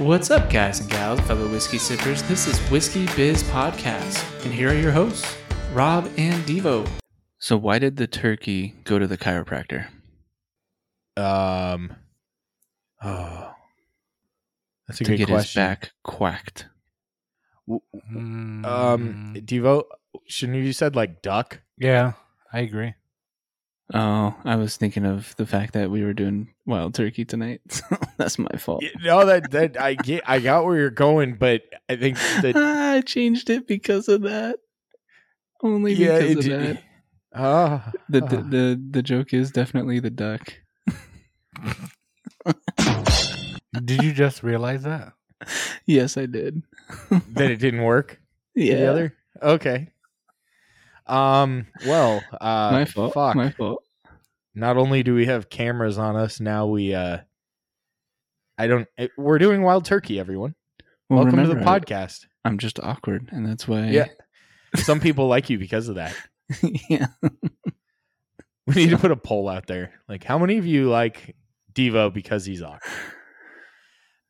What's up, guys and gals, fellow whiskey sippers? This is Whiskey Biz Podcast, and here are your hosts, Rob and Devo. So, why did the turkey go to the chiropractor? Um. Oh, that's a to good get question. his back quacked. Um, Mm, Devo, shouldn't you have said like duck? yeah, I agree. Oh, I was thinking of the fact that we were doing wild turkey tonight. So that's my fault. No, that that I get, I got where you're going, but I think that I changed it because of that. Only yeah, because it, of that. Ah, The, ah. the the the joke is definitely the duck. Did you just realize that? Yes, I did. that it didn't work. yeah, The other, okay. Um. Well, uh, my fault. Fuck. My fault. Not only do we have cameras on us, now we uh, I don't. It, we're doing wild turkey, everyone. Well, Welcome to the podcast. I'm just awkward, and that's why. Yeah. Some people like you because of that. yeah. We need to put a poll out there. Like, how many of you like Devo because he's awkward?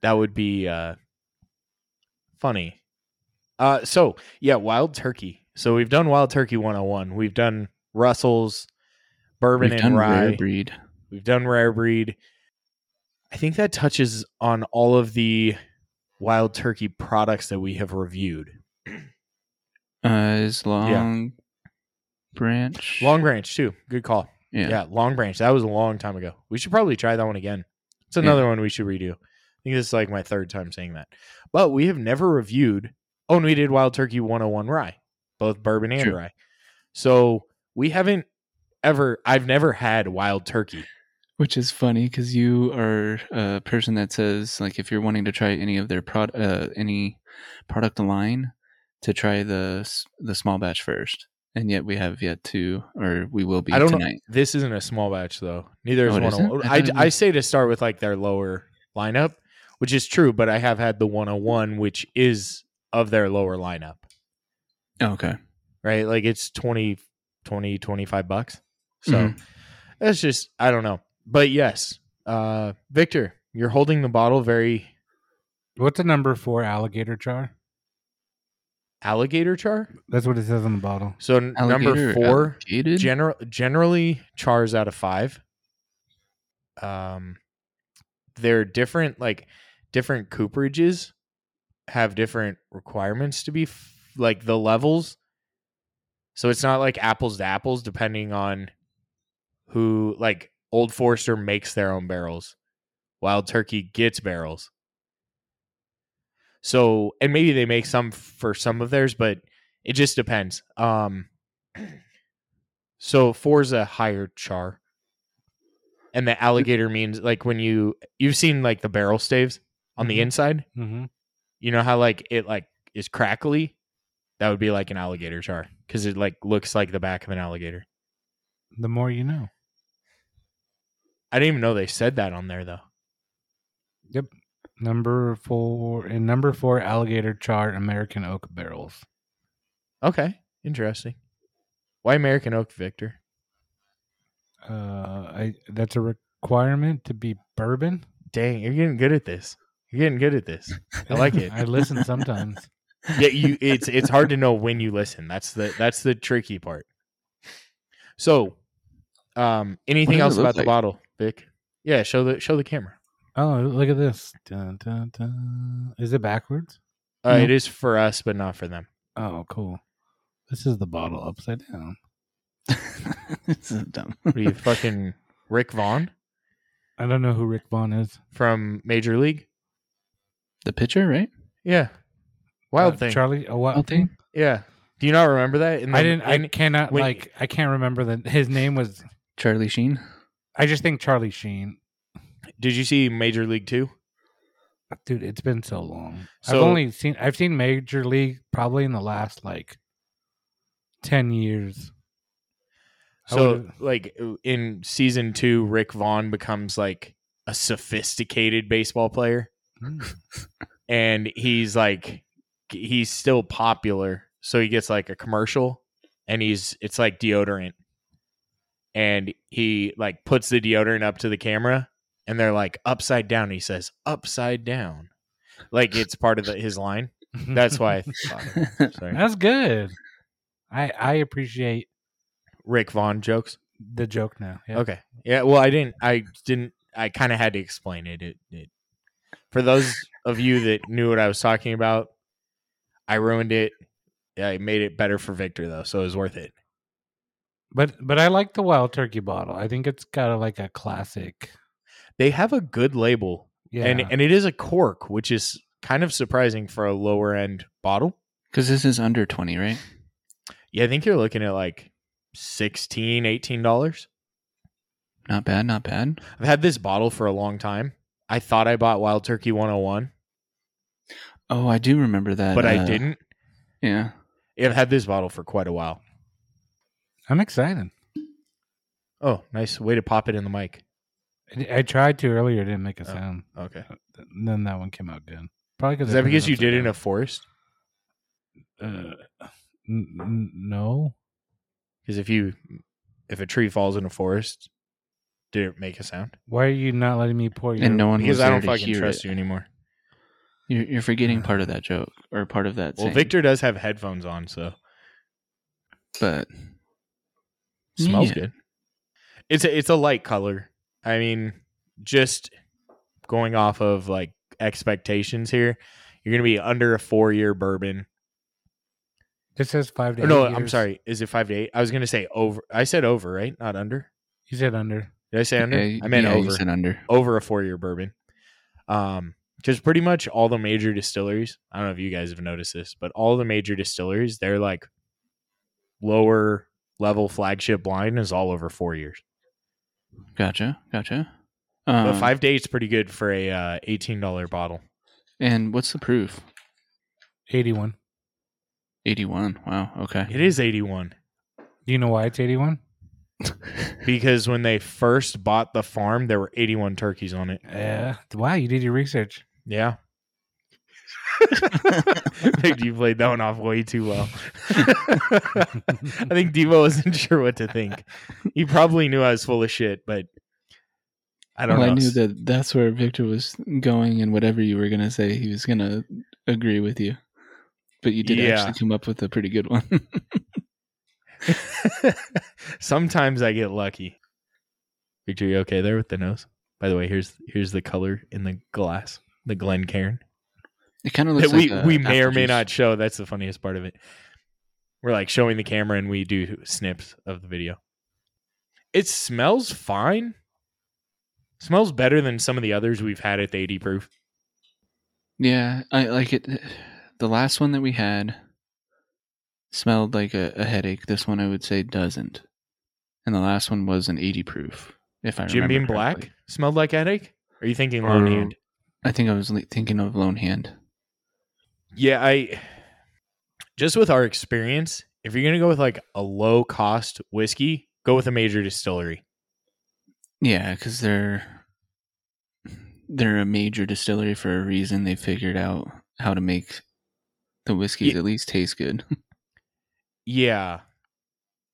That would be uh funny. Uh so yeah, wild turkey. So we've done wild turkey 101. We've done Russell's bourbon We've and done rye. rare breed. We've done rare breed. I think that touches on all of the wild turkey products that we have reviewed. Uh, is long branch. Longbranch too. Good call. Yeah. Yeah. Longbranch. That was a long time ago. We should probably try that one again. It's another one we should redo. I think this is like my third time saying that. But we have never reviewed. Oh, and we did Wild Turkey 101 rye, both bourbon and True. rye. So we haven't ever. I've never had Wild Turkey. Which is funny because you are a person that says like if you're wanting to try any of their product, uh, any product line to try the the small batch first, and yet we have yet to, or we will be I don't know. tonight. This isn't a small batch though. Neither is Oh, it 101. I I, I say to start with like their lower lineup, which is true. But I have had the 101, which is of their lower lineup. Oh, okay. right? Like it's 20, 20, 25 bucks. So Mhm. that's just, I don't know. But yes, uh, Victor, you're holding the bottle very What's the number four alligator char? alligator char. That's what it says on the bottle. So n- number four, alligated? general, generally chars out of five. Um, they're different, like different cooperages have different requirements to be f- like the levels. So it's not like apples to apples, depending on who, like Old Forester makes their own barrels, Wild Turkey gets barrels. So, and maybe they make some for some of theirs, but it just depends. Um, so four is a higher char, and the alligator means like when you you've seen like the barrel staves on the Mhm. inside. Mm-hmm. You know how like it like is crackly. That would be like an alligator char because it like looks like the back of an alligator. The more you know. I didn't even know they said that on there though. Yep. Number four and number four alligator char American oak barrels. Okay, interesting. Why American oak, Victor? Uh, I that's a requirement to be bourbon. Dang, you're getting good at this. You're getting good at this. I like it. I listen sometimes. Yeah, you it's it's hard to know when you listen. That's the that's the tricky part. So, um, anything else look about the bottle, Vic? Yeah, show the show the camera. Oh, look at this. Dun, dun, dun. Is it backwards? Uh, No. It is for us, but not for them. Oh, cool. This is the bottle upside down. this is dumb. What are you fucking Rick Vaughn I don't know who Rick Vaughn is. from Major League? the pitcher, right? Yeah, Wild Uh, Thing. Charlie. A wild Wild Thing? thing. yeah, do you not remember that? In I didn't. I in- cannot when- like. I can't remember that his name was. Charlie Sheen. I just think Charlie Sheen. did you see Major League Two? Dude, it's been so long. I've So- only seen. I've seen Major League probably in the last like ten years. I So, would've- like in season two, Rick Vaughn becomes like a sophisticated baseball player. Mm. and he's like he's still popular so he gets like a commercial and he's it's like deodorant and he like puts the deodorant up to the camera and they're like upside down he says upside down like it's part of the, his line. That's why I thought of it. Sorry. That's good. I I appreciate Rick Vaughn jokes. the joke now. Yeah. Okay. Yeah. Well, I didn't. I didn't. I kind of had to explain it. It, it. For those of you that knew what I was talking about, I ruined it. Yeah, I made it better for Victor though, so it was worth it. But but I like the wild turkey bottle. I think it's got a, like a classic. They have a good label, Yeah. and and it is a cork, which is kind of surprising for a lower end bottle. Because this is under 20, right? Yeah, I think you're looking at like 16 18 dollars. Not bad, not bad. I've had this bottle for a long time. I thought I bought Wild Turkey 101, Oh, I do remember that. but I uh, didn't. Yeah. I've had this bottle for quite a while. I'm excited. Oh, nice way to pop it in the mic. I, I tried to earlier, didn't make a Oh. sound. Okay. And then that one came out good. Probably because Is that because you did it in a forest? Uh, n- n- no. Because if you if a tree falls in a forest, did it make a sound? Why are you not letting me pour your? And no one Because I don't to fucking hear trust it. you anymore. You're, you're forgetting part of that joke or part of that. Well, saying, Victor does have headphones on, so but smells Yeah. good. It's a it's a light color. I mean, just going off of like expectations here, you're gonna be under a four year bourbon. This says five to Or eight no, I'm sorry. Is it five to eight? I was gonna say over. I said over, right? Not under. You said under. Did I say under? Yeah, I meant yeah, you over. said under. over a four year bourbon. Um, because pretty much all the major distilleries, I don't know if you guys have noticed this, but all the major distilleries, they're like lower level flagship line is all over four years. Gotcha, gotcha. But Um, five days pretty good for a uh, eighteen dollar bottle. And what's the proof? Eighty-one. 81. Wow. Okay. It is eighty one Do you know why it's eighty-one? because when they first bought the farm, there were eighty one turkeys on it. Yeah. Wow, you did your research. Yeah. I think you played that one off way too well. I think Devo wasn't sure what to think. He probably knew I was full of shit, but I don't well, know. I knew that that's where Victor was going, and whatever you were going to say, he was going to agree with you. But you did Yeah. actually come up with a pretty good one. Sometimes I get lucky. Victor, you okay there with the nose? By the way, here's here's the color in the glass, the Glencairn. it kind of looks That we a uh, we may or apple may juice. not show. That's the funniest part of it. We're like showing the camera and we do snips of the video. It smells fine. Smells better than some of the others we've had at the 80 proof. Yeah, I like it. The last one that we had smelled like a, a headache. This one I would say doesn't. And the last one was an 80 proof. If I Jim remember Beam Black smelled like headache. Are you thinking Lone Or- um, Hand? I think I was thinking of Lone Hand. Yeah, I just with our experience, if you're gonna go with like a low cost whiskey, go with a major distillery. Yeah, because they're they're a major distillery for a reason. They figured out how to make the whiskeys Ye- at least taste good. Yeah.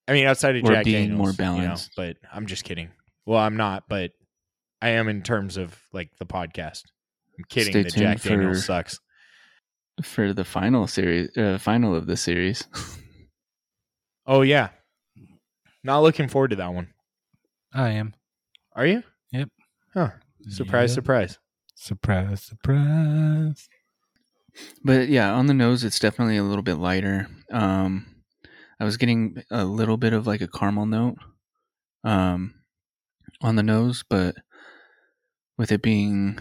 I mean, outside of Or Jack being Daniels, more you know, balanced. but I'm just kidding. Well, I'm not, but I am in terms of like the podcast. I'm kidding Stay that Jack tuned Daniels for- sucks. for the final series, uh, final of the series. Oh yeah, not looking forward to that one. I am. Are you? Yep. Huh. Surprise, Yep. surprise. Surprise, surprise. But yeah, on the nose, it's definitely a little bit lighter. Um, I was getting a little bit of like a caramel note um, on the nose, but with it being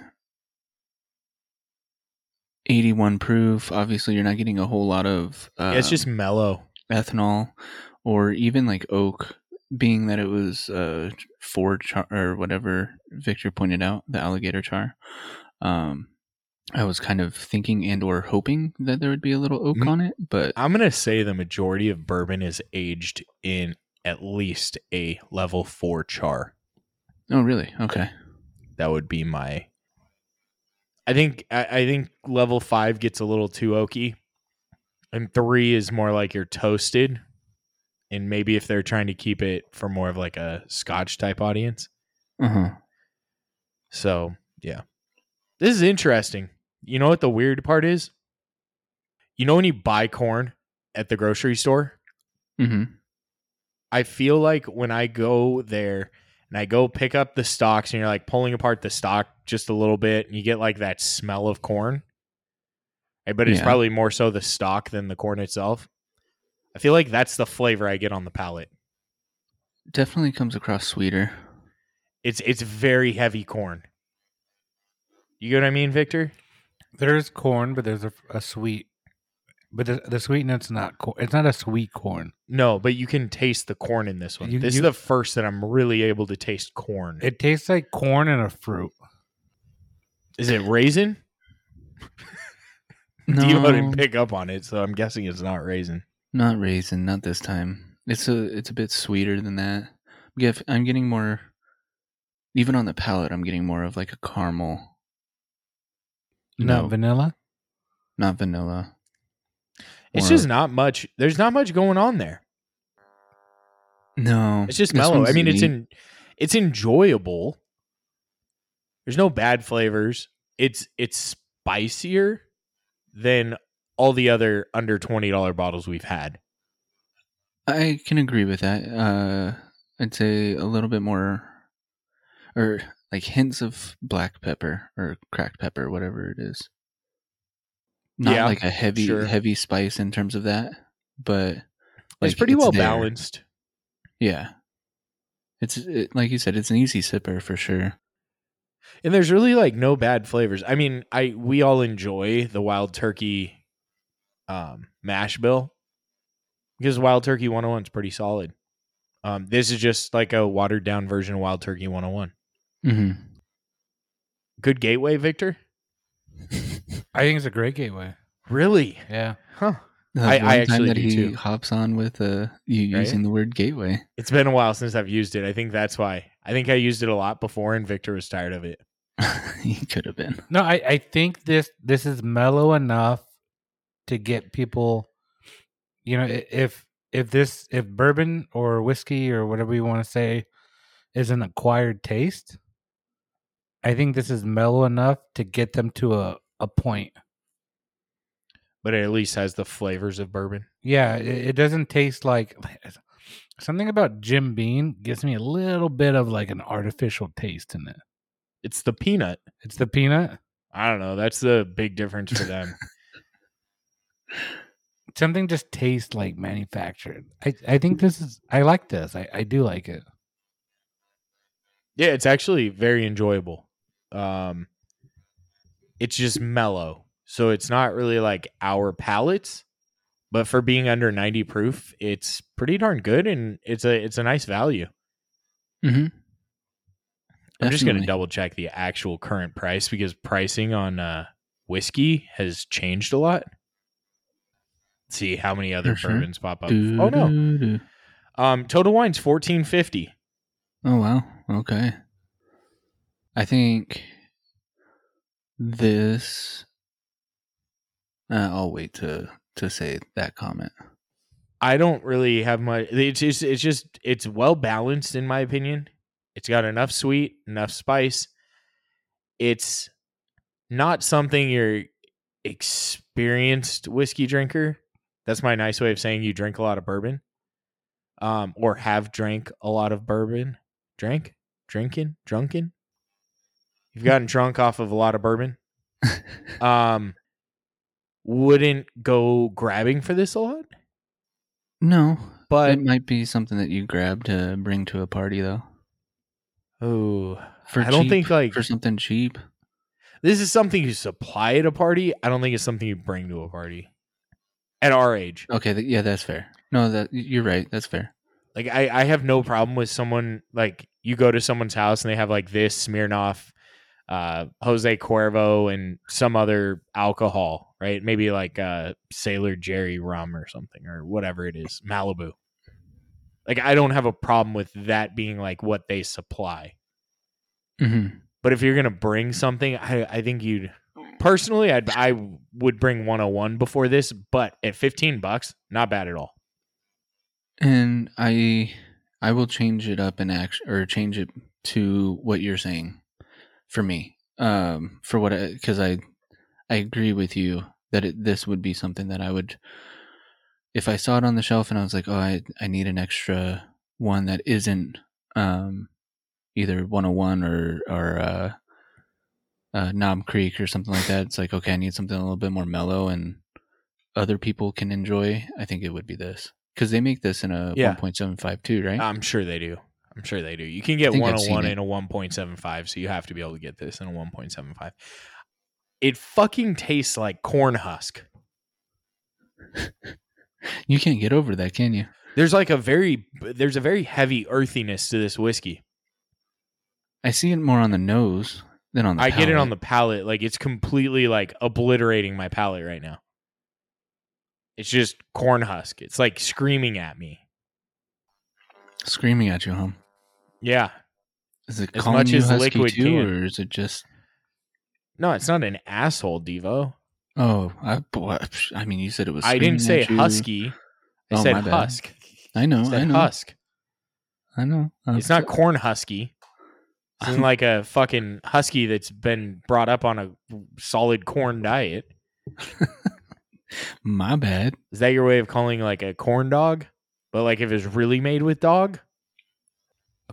81 proof, obviously you're not getting a whole lot of uh, yeah, it's just mellow. ethanol or even like oak, being that it was uh, Ford char or whatever Victor pointed out, the alligator char. Um, I was kind of thinking and or hoping that there would be a little oak Mm. on it, but I'm gonna say the majority of bourbon is aged in at least a level four char. oh, really? Okay. That would be my. I think I, I think level five gets a little too oaky, and three is more like you're toasted, and maybe if they're trying to keep it for more of like a Scotch type audience. Huh. So yeah, this is interesting. you know what the weird part is? You know when you buy corn at the grocery store, hmm I feel like when I go there and I go pick up the stalks and you're like pulling apart the stalk just a little bit and you get like that smell of corn. Right, But it's Yeah. probably more so the stalk than the corn itself. I feel like that's the flavor I get on the palate. Definitely comes across sweeter. It's it's very heavy corn. You get what I mean, Victor? There's corn, but there's a, a sweet. But the, the sweetness not corn. It's not a sweet corn. No, but you can taste the corn in this one. You- this you- is the first that I'm really able to taste corn. It tastes like corn and a fruit. Is it raisin? No, You didn't pick up on it, so I'm guessing it's not raisin. not raisin. Not this time. It's a it's a bit sweeter than that. Yeah, I'm getting more. Even on the palate, I'm getting more of like a caramel. Not No, vanilla. not vanilla. It's just not much. There's not much going on there. no. It's just mellow. I mean, it's in it's enjoyable. There's no bad flavors. It's it's spicier than all the other under twenty dollar bottles we've had. I can agree with that. Uh, I'd say a little bit more, or like hints of black pepper or cracked pepper, whatever it is. Not Yeah, like a heavy, sure. heavy spice in terms of that, but like, it's pretty well there. balanced. Yeah, it's it, like you said, it's an easy sipper for sure. And there's really like no bad flavors. I mean, I we all enjoy the wild turkey um mash bill because wild turkey 101 is pretty solid. Um this is just like a watered down version of wild turkey 101. hmm Good gateway, Victor? I think it's a great gateway. Really? Yeah. Huh. The I- I one time actually that do he too. hops on with uh, you Right? using the word gateway. It's been a while since I've used it. I think that's why. I think I used it a lot before and Victor was tired of it. he could have been. No, I, I think this this is mellow enough to get people. You know, if if this if bourbon or whiskey or whatever you want to say is an acquired taste, I think this is mellow enough to get them to a a point. But it at least has the flavors of bourbon. Yeah, it, it doesn't taste like something about Jim Beam gives me a little bit of like an artificial taste in it. It's the peanut. It's the peanut. I don't know. That's the big difference for them. Something just tastes like manufactured. I, I think this is I like this. I, I do like it. Yeah, it's actually very enjoyable. Um it's just mellow. So it's not really like our palates, but for being under 90 proof, it's pretty darn good and it's a it's a nice value. hmm I'm just going to double check the actual current price because pricing on uh whiskey has changed a lot. see how many other sure. bourbons pop up. Oh no. Um Total Wine's 1450. Oh wow. Okay. I think this. Uh, I'll wait to to say that comment. I don't really have much. It's just, it's just, it's well balanced in my opinion. It's got enough sweet, enough spice. It's not something you're experienced whiskey drinker. That's my nice way of saying you drink a lot of bourbon, um, or have drank a lot of bourbon. Drank, drinking, drunken. You've gotten drunk off of a lot of bourbon. Um, wouldn't go grabbing for this a lot, no, but it might be something that you grab to bring to a party though. Oh, For I don't think like for something cheap. this is something you supply at a party. I don't think it's something you bring to a party at our age. Okay, th- yeah, that's fair. No, that you're right. That's fair. Like I, I have no problem with someone like you go to someone's house and they have like this Smirnoff, uh, Jose Cuervo, and some other alcohol, right? Maybe like uh, Sailor Jerry rum or something or whatever it is, Malibu. Like I don't have a problem with that being like what they supply. hmm But if you're gonna bring something, I, I think you'd personally, I'd I would bring 101 before this, but at 15 bucks, not bad at all. And I I will change it up and act or change it to what you're saying for me. Um for what because I I agree with you that it, this would be something that I would, if I saw it on the shelf and I was like, oh, I I need an extra one that isn't um, either 101 or or uh, uh, Knob Creek or something like that. It's like okay, I need something a little bit more mellow and other people can enjoy. I think it would be this because they make this in a Yeah. 1.75 too, right? I'm sure they do. I'm sure they do. You can get think I've 101 seen in a 1.75, so you have to be able to get this in a 1.75. It fucking tastes like corn husk. you can't get over that, can you? There's like a very there's a very heavy earthiness to this whiskey. I see it more on the nose than on the. I get it on the palate. palate. Like it's completely like obliterating my palate right now. It's just corn husk. It's like screaming at me. screaming at you, huh? Yeah. Is it As calling much you as husky liquid too, can. or is it just? No, it's not an asshole, Devo. Oh, I, boy, I mean, you said it was. I didn't say screaming at you. husky. I Oh, said husk. I know, I I know, husk. I know. Uh, it's not corn husky. It's like a fucking husky that's been brought up on a solid corn diet. my bad. Is that your way of calling like a corn dog? But like if it's really made with dog?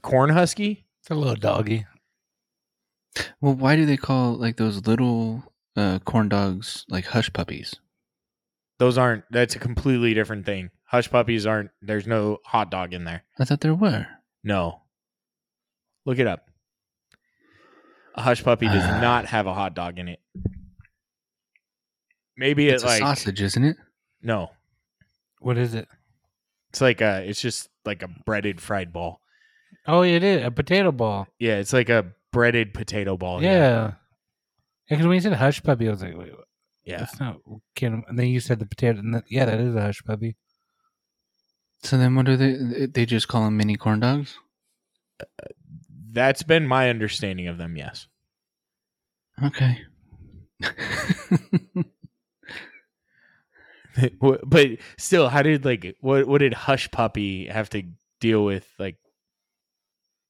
A corn husky? It's a little doggy. Well, why do they call like those little uh, corn dogs like hush puppies? Those aren't that's a completely different thing. Hush puppies aren't there's no hot dog in there. I thought there were. No. Look it up. A hush puppy does Ah. not have a hot dog in it. Maybe It's it a like sausage, isn't it? no. What is it? It's like a it's just like a breaded fried ball. Oh, it is a potato ball. Yeah, it's like a breaded potato ball. yeah. Because when you said hush puppy, I was like, wait, what? Yeah. that's not. Can, and then you said the potato. And that, yeah, that is a hush puppy. So then, what do they? They just call them mini corn dogs. Uh, that's been my understanding of them, yes. Okay. but still, how did like what what did Hush Puppy have to deal with like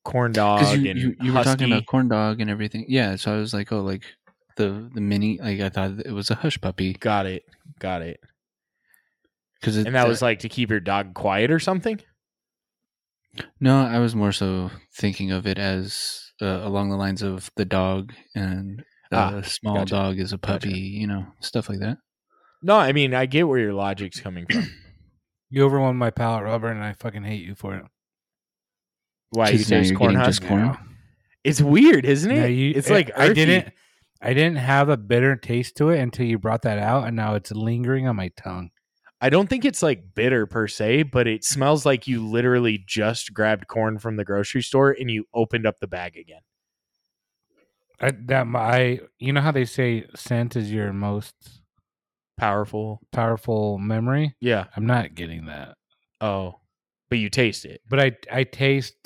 corn dog you, and you, you were talking about corn dog and everything. Yeah. So I was like, oh, like the the mini. Like I thought it was a hush puppy Got it. Got it. because And that was like to keep your dog quiet or something? no. I was more so thinking of it as uh, along the lines of the dog and the Ah, small gotcha. dog is a Gotcha. puppy. You know, stuff like that. No, I mean I get where your logic's coming from. You overwhelmed my palate, Robert, and I fucking hate you for it. Why you Just now taste corn husk? corn? It's weird, isn't it? You- it's eh, like I didn't. I didn't have a bitter taste to it until you brought that out, and now it's lingering on my tongue. I don't think it's like bitter per se, but it smells like you literally just grabbed corn from the grocery store and you opened up the bag again. I, that I, you know how they say scent is your most Powerful. powerful memory. Yeah. I'm not getting that, Oh. But you taste it. but I I taste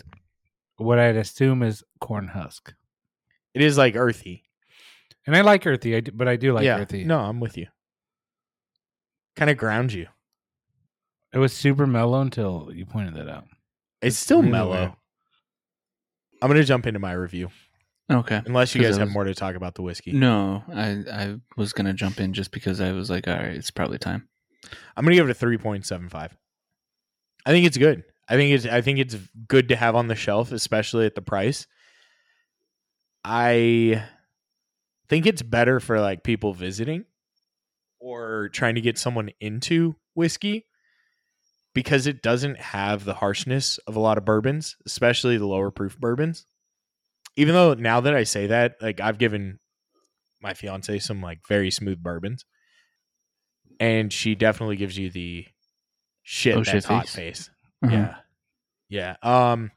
what I'd assume is corn husk, It is like earthy. and I like earthy. I do, but I do like yeah. earthy. No, I'm with you. Kind of grounds you. it was super mellow until you pointed that out. It's still Really mellow. weird. I'm gonna jump into my review, Okay. unless you guys I have more to talk about the whiskey. No, I I was gonna jump in just because I was like, all right, it's probably time. I'm gonna give it a three point seven five. I think it's good. I think it's I think it's good to have on the shelf, especially at the price. I think it's better for like people visiting or trying to get someone into whiskey because it doesn't have the harshness of a lot of bourbons, especially the lower proof bourbons. Even though now that I say that, like I've given my fiance some like very smooth bourbons and she definitely gives you the shit Oh, that's shit hot face. face. Uh-huh. Yeah. Yeah. Um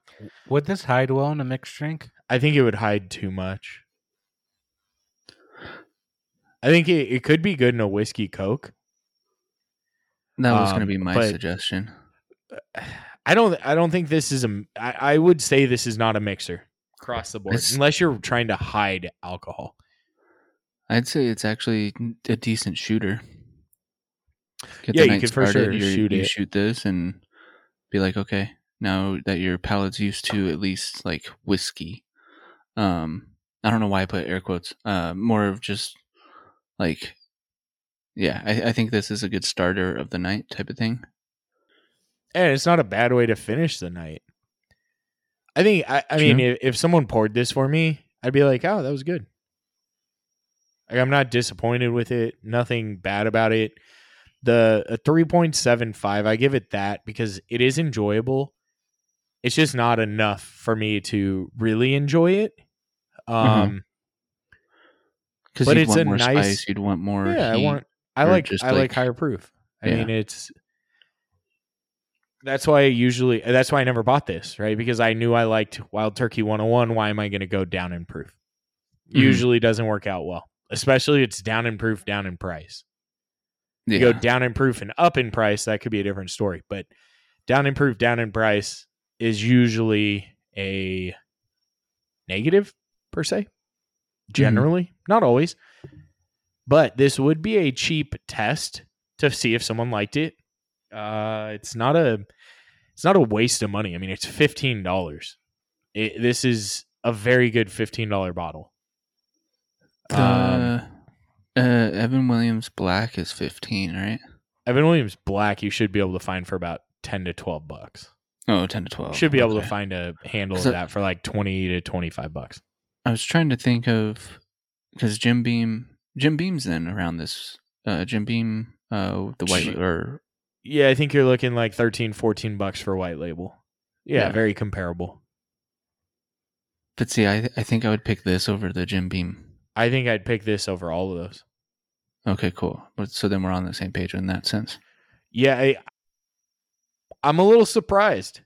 Would this hide well in a mixed drink? I think it would hide too much. I think it, it could be good in a whiskey coke. That was gonna Um, be my suggestion. I don't I don't think this is a I, I would say this is not a mixer across the board It's- unless you're trying to hide alcohol. I'd say it's actually a decent shooter. Get Yeah, the you night could for sure shoot you it. shoot this and be like, okay, now that your palate's used to at least like whiskey. Um, I don't know why I put air quotes. Uh, more of just like, yeah, I, I think this is a good starter of the night type of thing. and it's not a bad way to finish the night. I think I, I mean if, if someone poured this for me, I'd be like, oh, that was good. Like I'm not disappointed with it. Nothing bad about it. The a three point seven five, I give it that because it is enjoyable. It's just not enough for me to really enjoy it. Um, Because you'd it's want a more nice- spice, you'd want more. yeah, I want. I like. I like, like- higher proof. I Yeah. mean, it's. That's why I usually. That's why I never bought this, right? Because I knew I liked Wild Turkey 101. Why am I going to go down in proof? Mhm. Usually doesn't work out well, especially it's down in proof, down in price. Yeah. You go down in proof and up in price, that could be a different story. But down in proof, down in price is usually a negative per se. Generally, not always. But this would be a cheap test to see if someone liked it. Uh, it's not a it's not a waste of money. I mean, it's fifteen dollars. It, this is a very good fifteen dollar bottle. The Um, uh, Evan Williams Black is fifteen, right? Evan Williams Black, you should be able to find for about ten to twelve bucks. Oh, 10 to twelve. should be able okay. to find a handle of that for like twenty to twenty five bucks. I was trying to think of because Jim Beam, Jim Beam's then around this. Uh, Jim Beam, uh, the white or Yeah, I think you're looking like 13, 14 bucks for white label. Yeah, Yeah. very comparable. but see, I I think I would pick this over the Jim Beam. I think I'd pick this over all of those. Okay, cool. But so then we're on the same page in that sense. Yeah, I, I'm a little surprised.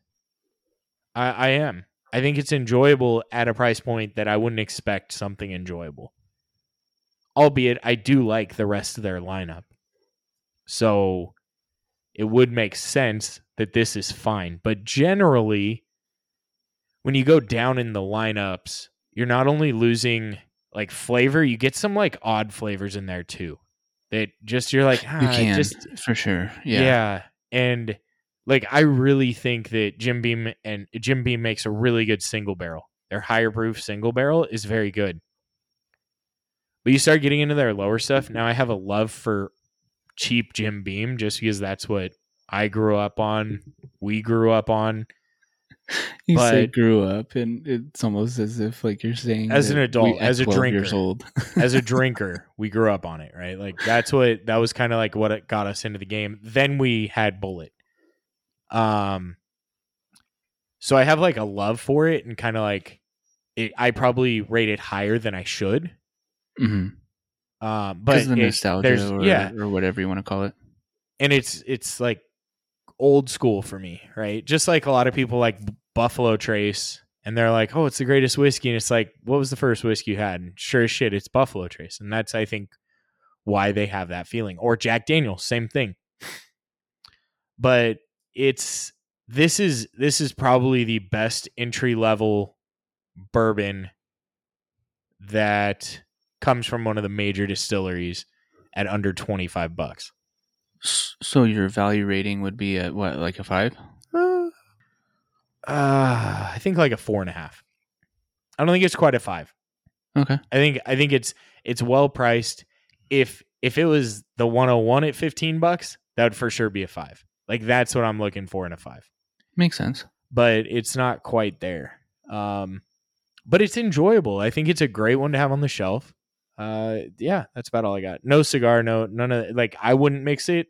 I, I am. I think it's enjoyable at a price point that I wouldn't expect something enjoyable. Albeit, I do like the rest of their lineup. So it would make sense that this is fine. But generally, when you go down in the lineups, you're not only losing like flavor, you get some like odd flavors in there too. That just you're like, ah, You can just for sure. Yeah. yeah. And like I really think that Jim Beam and Jim Beam makes a really good single barrel. Their higher proof single barrel is very good. But you start getting into their lower stuff. Now I have a love for cheap Jim Beam just because that's what I grew up on. We grew up on. You say grew up, and it's almost as if like you're saying As an adult, as a 12 years drinker. old. As a drinker, we grew up on it, right? Like that's what that was kind of like what it got us into the game. Then we had Bulleit. Um so I have like a love for it and kind of like it, I probably rate it higher than I should. Mm-hmm. Um but the it- nostalgia, or, yeah, or whatever you want to call it. and it's it's like old school for me, right? Just like a lot of people like Buffalo Trace, and they're like, "Oh, it's the greatest whiskey," and it's like, "What was the first whiskey you had?" And sure as shit, it's Buffalo Trace, and that's I think why they have that feeling. Or Jack Daniels, same thing. But it's this is this is probably the best entry level bourbon that comes from one of the major distilleries at under 25 bucks. So your value rating would be at what, like a five? Uh, I think like a four and a half. I don't think it's quite a five. Okay. I think I think it's it's well priced. If if it was the 101 at 15 bucks, that would for sure be a five. Like that's what I'm looking for in a five. Makes sense. But it's not quite there. Um, but it's enjoyable. I think it's a great one to have on the shelf. Uh, yeah, that's about all I got. No cigar, no none of like I wouldn't mix it.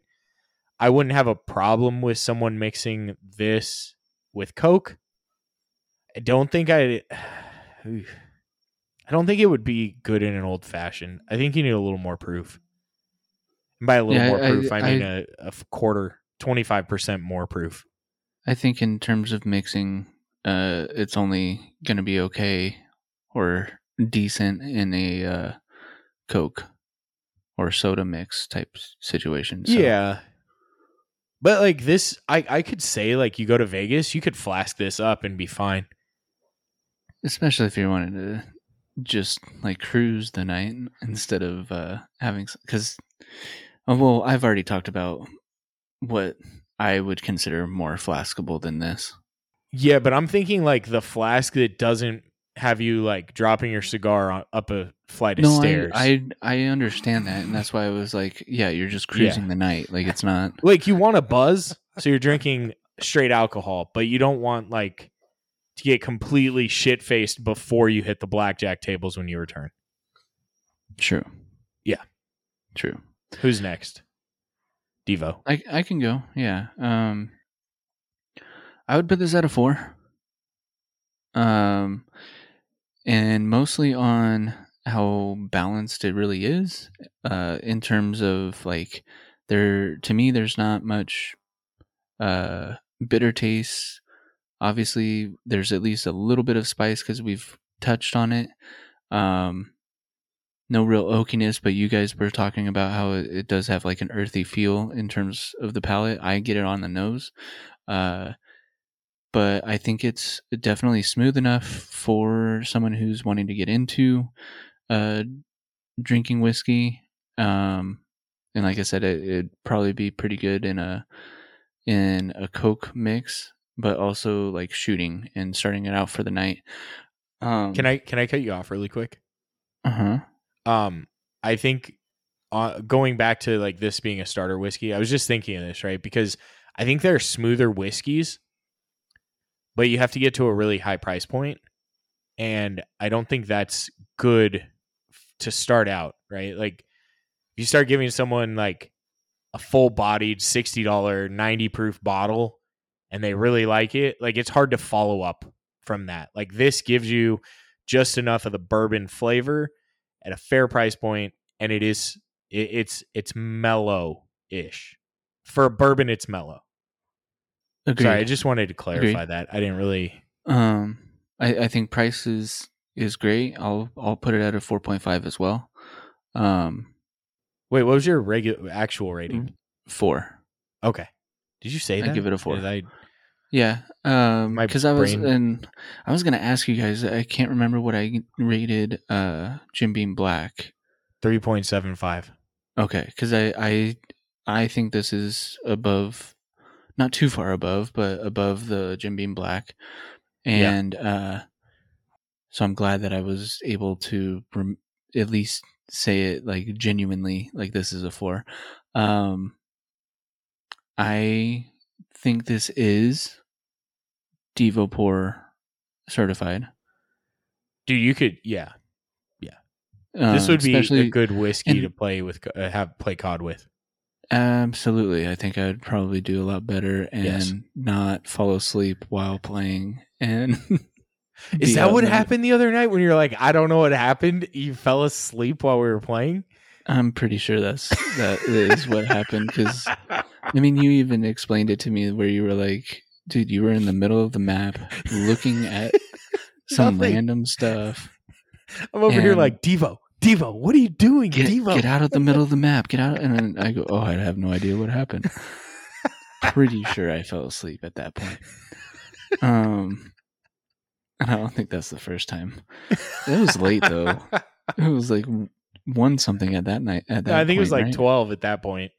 I wouldn't have a problem with someone mixing this with Coke. I don't think I. I don't think it would be good in an old fashioned. I think you need a little more proof. And by a little Yeah, more I- proof, I, I- mean a, a f- quarter, twenty five percent more proof. I think in terms of mixing, uh, it's only going to be okay or decent in a uh, Coke or soda mix type situation. So, Yeah. But like this I I could say like you go to Vegas, you could flask this up and be fine. especially if you're wanting to just like cruise the night instead of uh, having because well i've already talked about what i would consider more flaskable than this Yeah, but I'm thinking like the flask that doesn't have you like dropping your cigar on, up a flight of no, stairs. I, I I understand that, and that's why I was like, yeah, you're just cruising the night. Like it's not. like you want a buzz, so you're drinking straight alcohol, but you don't want like to get completely shit faced before you hit the blackjack tables when you return. True. Yeah. True. Who's next? Devo. I I can go. Yeah. Um I would put this at a 4. Um and mostly on how balanced it really is uh in terms of like there to me there's not much uh bitter taste. Obviously there's at least a little bit of spice cuz we've touched on it. Um no real oakiness, but you guys were talking about how it, it does have like an earthy feel in terms of the palate. I get it on the nose. Uh, but I think it's definitely smooth enough for someone who's wanting to get into uh, drinking whiskey. Um, and like I said, it, it'd probably be pretty good in a in a Coke mix, but also like shooting and starting it out for the night. Um, Can I can I cut you off really quick? Uh huh. Um, I think uh, going back to like this being a starter whiskey, I was just thinking of this right because I think there are smoother whiskeys, but you have to get to a really high price point, and I don't think that's good to start out. Right, like if you start giving someone like a full bodied sixty dollar ninety proof bottle, and they really like it, like it's hard to follow up from that. Like this gives you just enough of the bourbon flavor at a fair price point, and it is it, it's it's mellow ish for a bourbon. It's mellow. Agreed. Sorry, I just wanted to clarify that. I didn't really. Um, I, I think price is is great. I'll I'll put it at a four point five as well. Um, Wait, what was your regular actual rating? four. Okay, did you say I that? give it a four. Did I- Yeah. Um, because I was brain- and I was gonna ask you guys. I can't remember what I rated. Uh, Jim Beam Black. Three point seven five. Okay, because I I I think this is above, not too far above, but above the Jim Beam Black, Yeah. and uh, so I'm glad that I was able to rem- at least say it like genuinely, like this is a four. Um, I think this is Devopor certified. Dude, you could yeah. Uh, This would be a good whiskey and- to play with, uh, have play COD with. Absolutely. I think I'd probably do a lot better and Yes. not fall asleep while playing. And Is that what happened the other night when you're like, I don't know what happened? You fell asleep while we were playing. I'm pretty sure that's that is what happened because I mean you even explained it to me where you were like, dude, you were in the middle of the map looking at some random stuff. I'm over here like Devo, Devo, what are you doing, Get, Devo? get out of the middle of the map. Get out. And then I go, oh, I have no idea what happened. Pretty sure I fell asleep at that point. Um, and I don't think that's the first time. It was late though. It was like one something at that night. At that, I think it was like right? 12 at that point.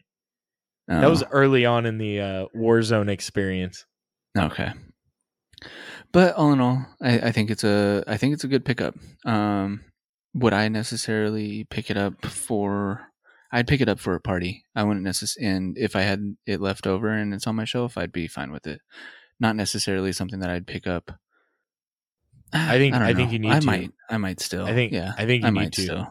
That Oh, was early on in the uh, Warzone experience. okay. But all in all, I, I think it's a I think it's a good pickup. Um, would I necessarily pick it up for? I'd pick it up for a party. I wouldn't necessarily, and if I had it left over and it's on my shelf, I'd be fine with it. Not necessarily something that I'd pick up. I think- don't I think you need I to. might. I might still. I think Yeah. I think you I need might to still.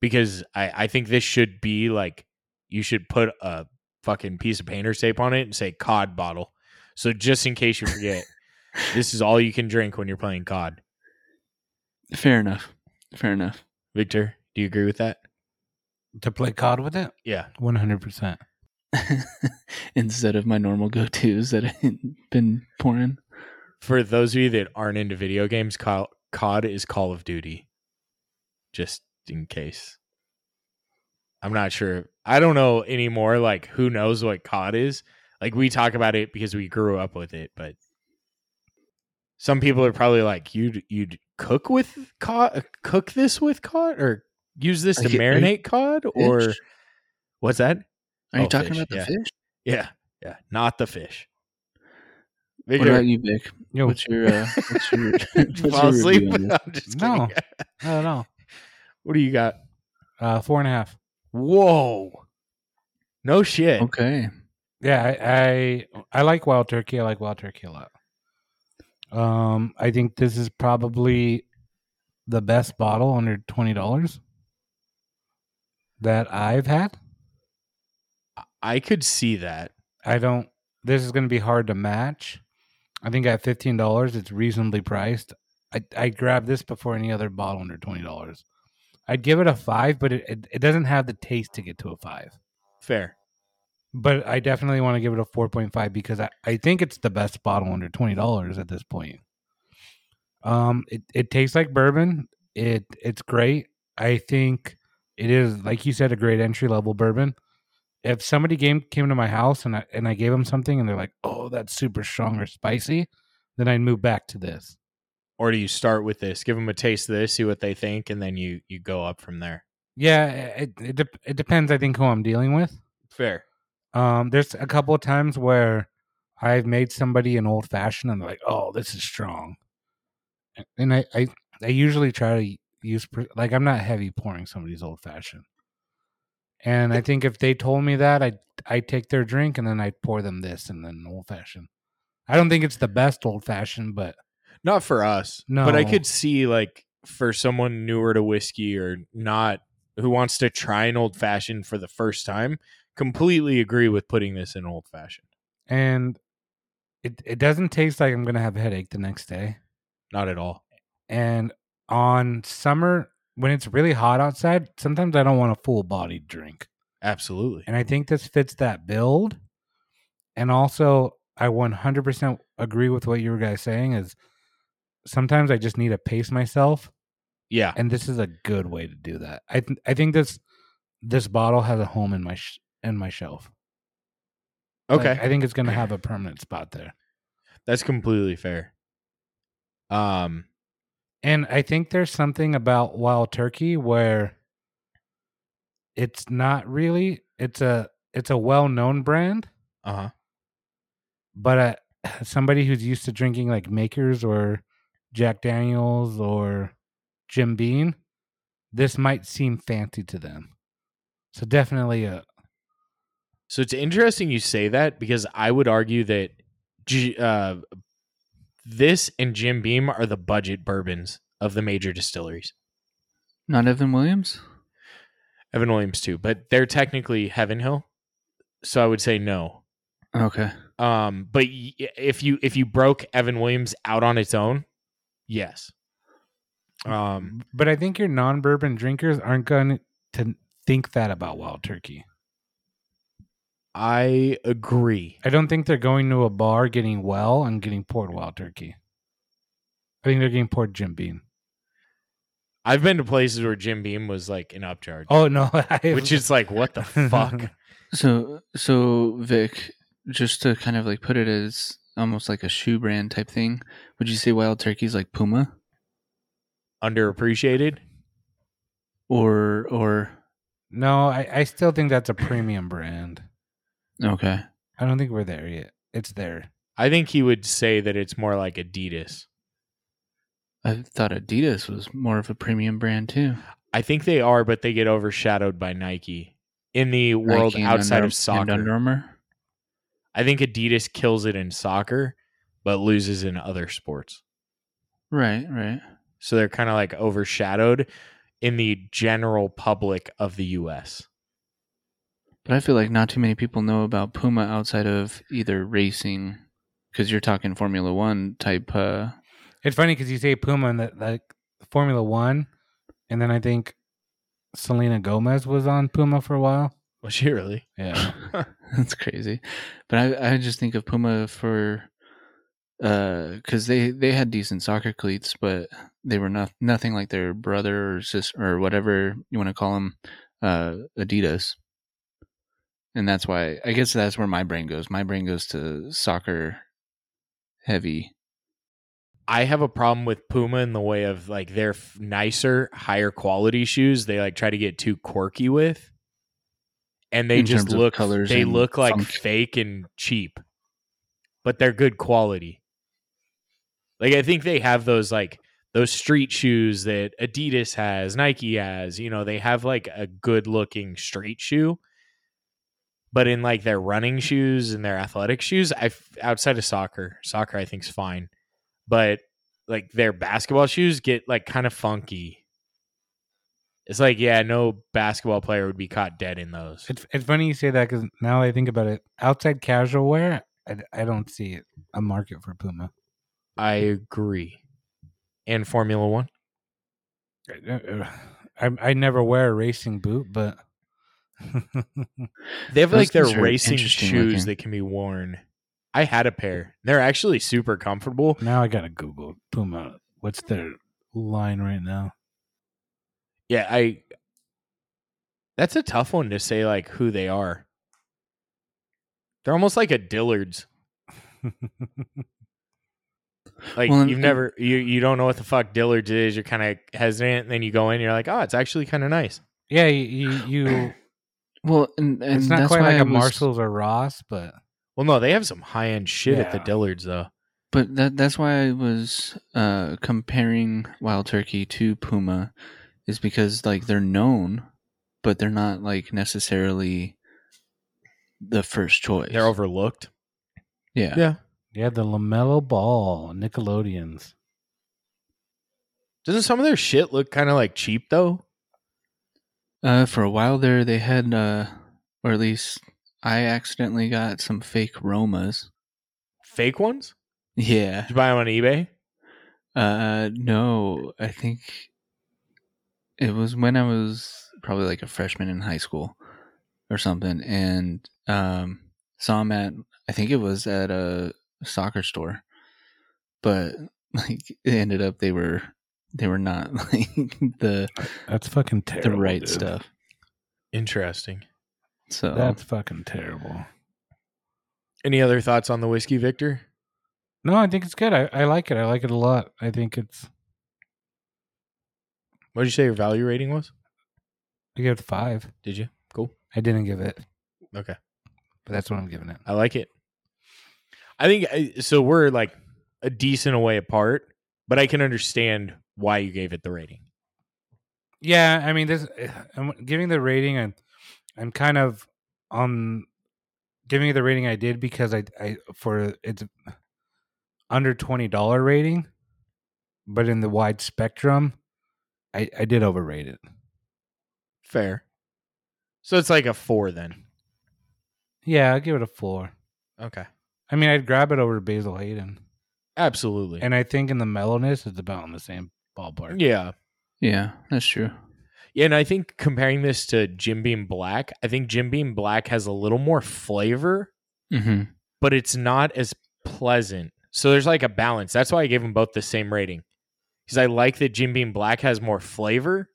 because I, I think this should be like you should put a fucking piece of painter's tape on it and say COD bottle. So just in case you forget, this is all you can drink when you're playing COD. Fair enough. Fair enough. Victor, do you agree with that? to play COD with it. Yeah. One hundred percent. Instead of my normal go tos that I've been pouring. For those of you that aren't into video games, COD is Call of Duty. Just in case. I'm not sure. I don't know anymore. Like, who knows what COD is? Like, we talk about it because we grew up with it, but some people are probably like, "You'd you'd cook with cod, cook this with cod, or use this to Are you- are you marinate cod, or fish? what's that? Are you Oh, talking fish, about the yeah. fish? Yeah, yeah, not the fish. What about you, Vic? Yo, What's your uh, what's your, what's you your fall asleep? review on this? I'm just No. kidding. I don't know. What do you got? Uh, four and a half. Whoa. No shit. Okay. Yeah, I, I I like wild turkey. I like wild turkey a lot. Um, I think this is probably the best bottle under twenty dollars that I've had. I could see that. I don't. This is going to be hard to match. I think at fifteen dollars, it's reasonably priced. I I grabbed this before any other bottle under twenty dollars. I'd give it a five, but it, it it doesn't have the taste to get to a five. Fair. But I definitely want to give it a four point five because I, I think it's the best bottle under twenty dollars at this point. Um, it, it tastes like bourbon. It it's great. I think it is like you said a great entry level bourbon. If somebody came came to my house and I and I gave them something and they're like, "Oh, that's super strong or spicy," then I'd move back to this. Or do you start with this, give them a taste of this, see what they think, and then you you go up from there? Yeah, it it, it depends. I think who I'm dealing with. Fair. Um, there's a couple of times where I've made somebody an old fashioned and they're like, "Oh, this is strong," and I I, I usually try to use like I'm not heavy pouring somebody's old fashioned, and I think if they told me that, I I take their drink and then I pour them this and then old fashioned. I don't think it's the best old fashioned, but Not for us. No, But I could see like for someone newer to whiskey or not who wants to try an old fashioned for the first time, completely agree with putting this in old fashioned. and it it doesn't taste like I'm gonna have a headache the next day. Not at all. And on summer, when it's really hot outside, sometimes I don't want a full bodied drink. Absolutely. And I think this fits that build. And also, I 100% agree with what you were guys saying is sometimes I just need to pace myself. Yeah. And this is a good way to do that. I, th- I think this this bottle has a home in my sh- in my shelf. Like, Okay. I think it's going to have a permanent spot there. That's completely fair. Um And I think there's something about Wild Turkey where it's not really it's a it's a well-known brand, uh-huh. but uh, somebody who's used to drinking like Makers or Jack Daniels or Jim Beam, this might seem fancy to them. So definitely a So it's interesting you say that because I would argue that G- uh, this and Jim Beam are the budget bourbons of the major distilleries. Not Evan Williams. Evan Williams too, but they're technically Heaven Hill. So I would say no. Okay. Um, but y- if you if you broke Evan Williams out on its own, yes. Um, but I think your non-bourbon drinkers aren't going to think that about Wild Turkey. I agree. I don't think they're going to a bar getting well and getting poured Wild Turkey. I think they're getting poured Jim Beam. I've been to places where Jim Beam was like an upcharge, Oh no, which is like what the fuck. So so Vic, just to kind of like put it as almost like a shoe brand type thing, would you say Wild Turkey's like Puma Underappreciated. or or no, I, I still think that's a premium brand. Okay? I don't think we're there yet. It's there. I think he would say that it's more like Adidas. I thought Adidas was more of a premium brand too. I think they are, but they get overshadowed by Nike in the world Nike and outside Under- of soccer. and Under Armour. I think Adidas kills it in soccer, but loses in other sports. Right, right. So they're kind of like overshadowed in the general public of the US. But I feel like not too many people know about Puma outside of either racing, because you're talking Formula One type. Uh, It's funny because you say Puma and that like Formula One, and then I think Selena Gomez was on Puma for a while. Was she really? Yeah, that's crazy. But I, I just think of Puma for, uh, because they they had decent soccer cleats, but they were not nothing like their brother or sister or whatever you want to call them, uh, Adidas. And that's why I guess that's where my brain goes. My brain goes to soccer heavy. I have a problem with Puma in the way of like their f- nicer, higher quality shoes. They like try to get too quirky with, and they In just look colors They look like funk. fake and cheap. but they're good quality. Like I think they have those like those street shoes that Adidas has, Nike has, you know, they have like a good looking street shoe. But in like their running shoes and their athletic shoes, I outside of soccer, soccer I think's fine. But like their basketball shoes get like kind of funky. It's like, yeah, no basketball player would be caught dead in those. It's it's funny you say that because now I think about it, outside casual wear, I, I don't see a market for Puma. I agree. And Formula One. I, I, I never wear a racing boot, but They have like their racing shoes looking. that can be worn. I had a pair. They're actually super comfortable. now I gotta Google Puma. What's their line right now? Yeah, I That's a tough one to say like who they are. They're almost like a Dillard's. Like Well, you've never you you don't know what the fuck Dillard's is. You're kind of hesitant, and then you go in. You're like, oh, it's actually kind of nice. yeah, you you, you Well, and, and it's not that's quite why like I a was- Marshalls or Ross, but Well, no, they have some high end shit at the Dillard's though. But that that's why I was uh, comparing Wild Turkey to Puma, is because like they're known, but they're not like necessarily the first choice. They're overlooked. yeah. Yeah. yeah, the Lamelo Ball Nickelodeons. Doesn't some of their shit look kind of like cheap though? Uh, for a while there, they had, uh, or at least I accidentally got some fake Romas. Fake ones? Yeah. Did you buy them on eBay? Uh, no, I think it was when I was probably like a freshman in high school or something, and um, saw them at I think it was at a soccer store, but like it ended up they were they were not like the That's fucking terrible. the right dude. stuff. Interesting. So That's fucking terrible. Any other thoughts on the whiskey, Victor? No, I think it's good. I, I like it. I like it a lot. I think it's What did you say your value rating was? I gave it five. Did you? Cool. I didn't give it, Okay. but that's what I'm giving it. I like it. I think I- so. We're like a decent away apart, but I can understand why you gave it the rating. Yeah, I mean, this eh, I'm giving the rating. I'm I'm kind of on giving it the rating I did because I I for it's under twenty dollar rating, but in the wide spectrum, I I did overrate it. Fair. So it's like a four then. Yeah, I'll give it a four. Okay. I mean, I'd grab it over Basil Hayden, Absolutely. and I think in the mellowness, it's about in the same ballpark. yeah. yeah, that's true. Yeah, and I think comparing this to Jim Beam Black, I think Jim Beam Black has a little more flavor, hmm but it's not as pleasant. So there's like a balance. That's why I gave them both the same rating. Because I like that Jim Beam Black has more flavor,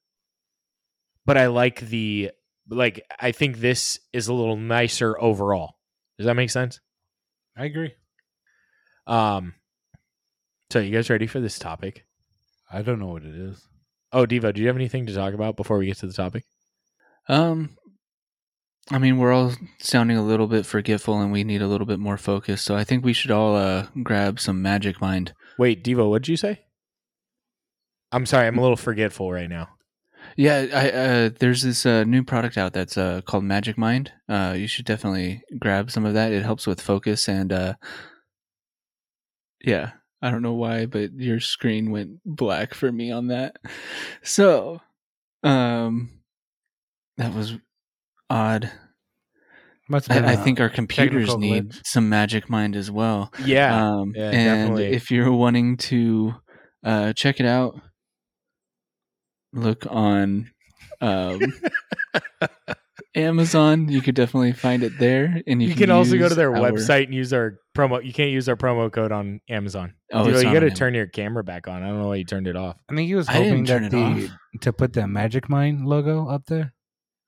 but I like the like I think this is a little nicer overall. Does that make sense? I agree. Um so you guys ready for this topic? I don't know what it is. Oh, Devo, do you have anything to talk about before we get to the topic? Um, I mean, we're all sounding a little bit forgetful, and we need a little bit more focus. So I think we should all uh grab some Magic Mind. Wait, Devo, what did you say? I'm sorry, I'm a little forgetful right now. Yeah, I uh, there's this uh, new product out that's uh, called Magic Mind. Uh, you should definitely grab some of that. It helps with focus and uh, yeah, I don't know why, but your screen went black for me on that. So, um, that was odd. I, been think our computers need glitch. some Magic Mind as well. Yeah. Um, yeah, and definitely. if you're wanting to uh, check it out, look on um, Amazon. You could definitely find it there, and you, you, can, also go to their our- website and use our promo. You can't use our promo code on Amazon. Oh, Devo, it's you got to turn your camera back on. I don't know why you turned it off. I think he was hoping that the to put that Magic Mind logo up there.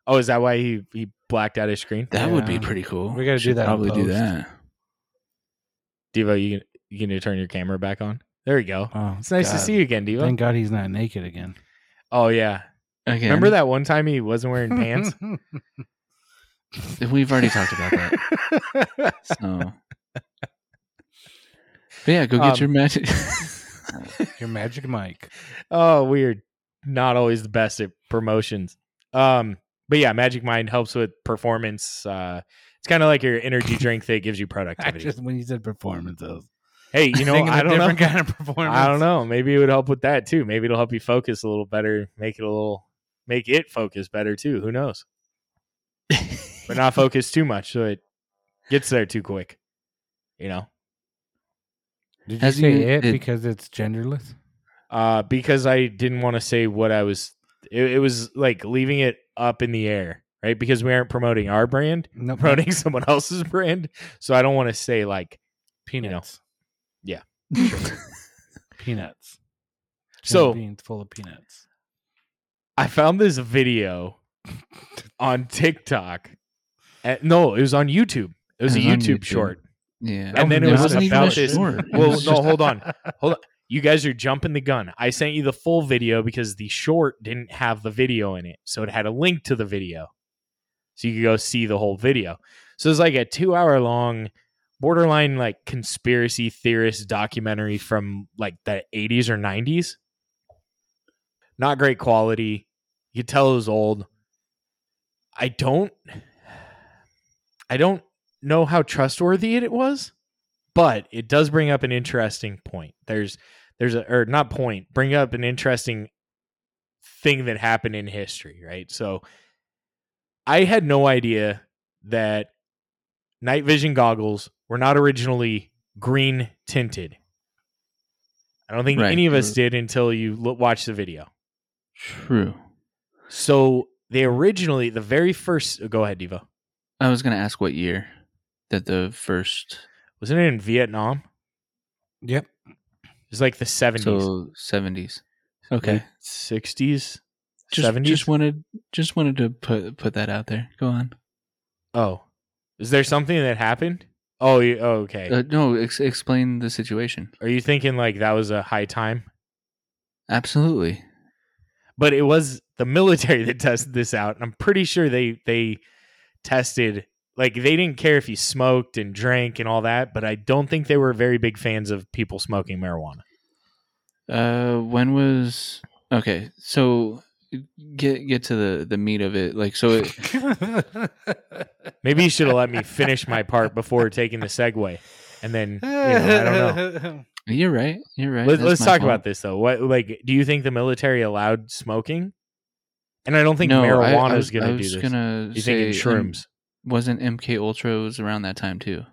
Oh, is that why he, he blacked out his screen? That would be pretty cool. We gotta do that in Probably do that. Devo, you you can you turn your camera back on. There you go. Oh, It's nice to see you again, Devo. Thank God he's not naked again. oh yeah. Again, Remember that one time he wasn't wearing pants? We've already talked about that. So But yeah, go get Um, your magic. Your magic mic. Oh, weird. Not always the best at promotions. Um, but yeah, Magic Mind helps with performance. Uh, it's kind of like your energy drink that gives you productivity. just when you said performances, hey, you know, I don't know. kind of performance. I don't know. Maybe it would help with that too. Maybe it'll help you focus a little better, make it a little, make it focus better too. Who knows? But not focus too much, so it gets there too quick. You know, Did you say you- it it- because it's genderless? uh, because I didn't want to say what I was. It, it was like leaving it up in the air, right? Because we aren't promoting our brand, No, promoting someone else's brand. So I don't want to say like. peanuts. Yeah. peanuts. So- beans full of peanuts. I found this video on TikTok. Uh, no, it was on YouTube. It was, It a was YouTube, YouTube. short. yeah, And then it It was even about this. short. Well, no, hold on. Hold on. You guys are jumping the gun. I sent you the full video because the short didn't have the video in it. So it had a link to the video. So you could go see the whole video. So it's like a two hour long, borderline like conspiracy theorist documentary from like the 80s or 90s. Not great quality. You could tell it was old. I don't I don't know how trustworthy it was, but it does bring up an interesting point. There's there's a or not point, bring up an interesting thing that happened in history, right? So I had no idea that night vision goggles were not originally green tinted. I don't think Right. any of us did until you watched the video. True. So they originally, the very first, go ahead, Devo. I was gonna ask what year that the first Wasn't it in Vietnam? Yep. It's like the 70s, so seventies. Okay, 60s, just 70s. just wanted just wanted to put put that out there. Go on. oh, is there something that happened? Oh, you, oh okay. Uh, no, ex- explain the situation. Are you thinking like that was a high time? Absolutely. But it was the military that tested this out. And I'm pretty sure they they tested like they didn't care if you smoked and drank and all that, but I don't think they were very big fans of people smoking marijuana. Uh, when was okay? So get get to the the meat of it. Like, so it, Maybe you should have let me finish my part before taking the segue. And then you know, I don't know. you're right. You're right. Let's, let's talk fault. about this though. What like do you think the military allowed smoking? And I don't think no, marijuana I, is was, going to do was this. gonna you say thinking um, shrooms? wasn't MK Ultra was around that time too.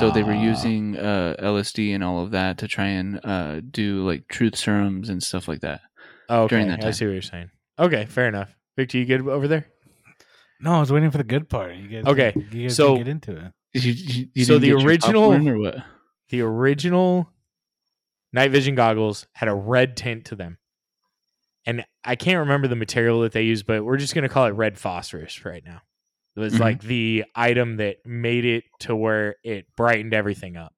So they were Ah. using uh, LSD and all of that to try and uh, do like truth serums and stuff like that. Oh, okay. during that time. I see what you're saying. Okay, fair enough. Victor, you good over there? no, I was waiting for the good part. You guys, Okay, you guys so- didn't get into it. You, you, you So the original- or what? The original night vision goggles had a red tint to them. And I can't remember the material that they used, but we're just going to call it red phosphorus right now. It was Mhm. like the item that made it to where it brightened everything up.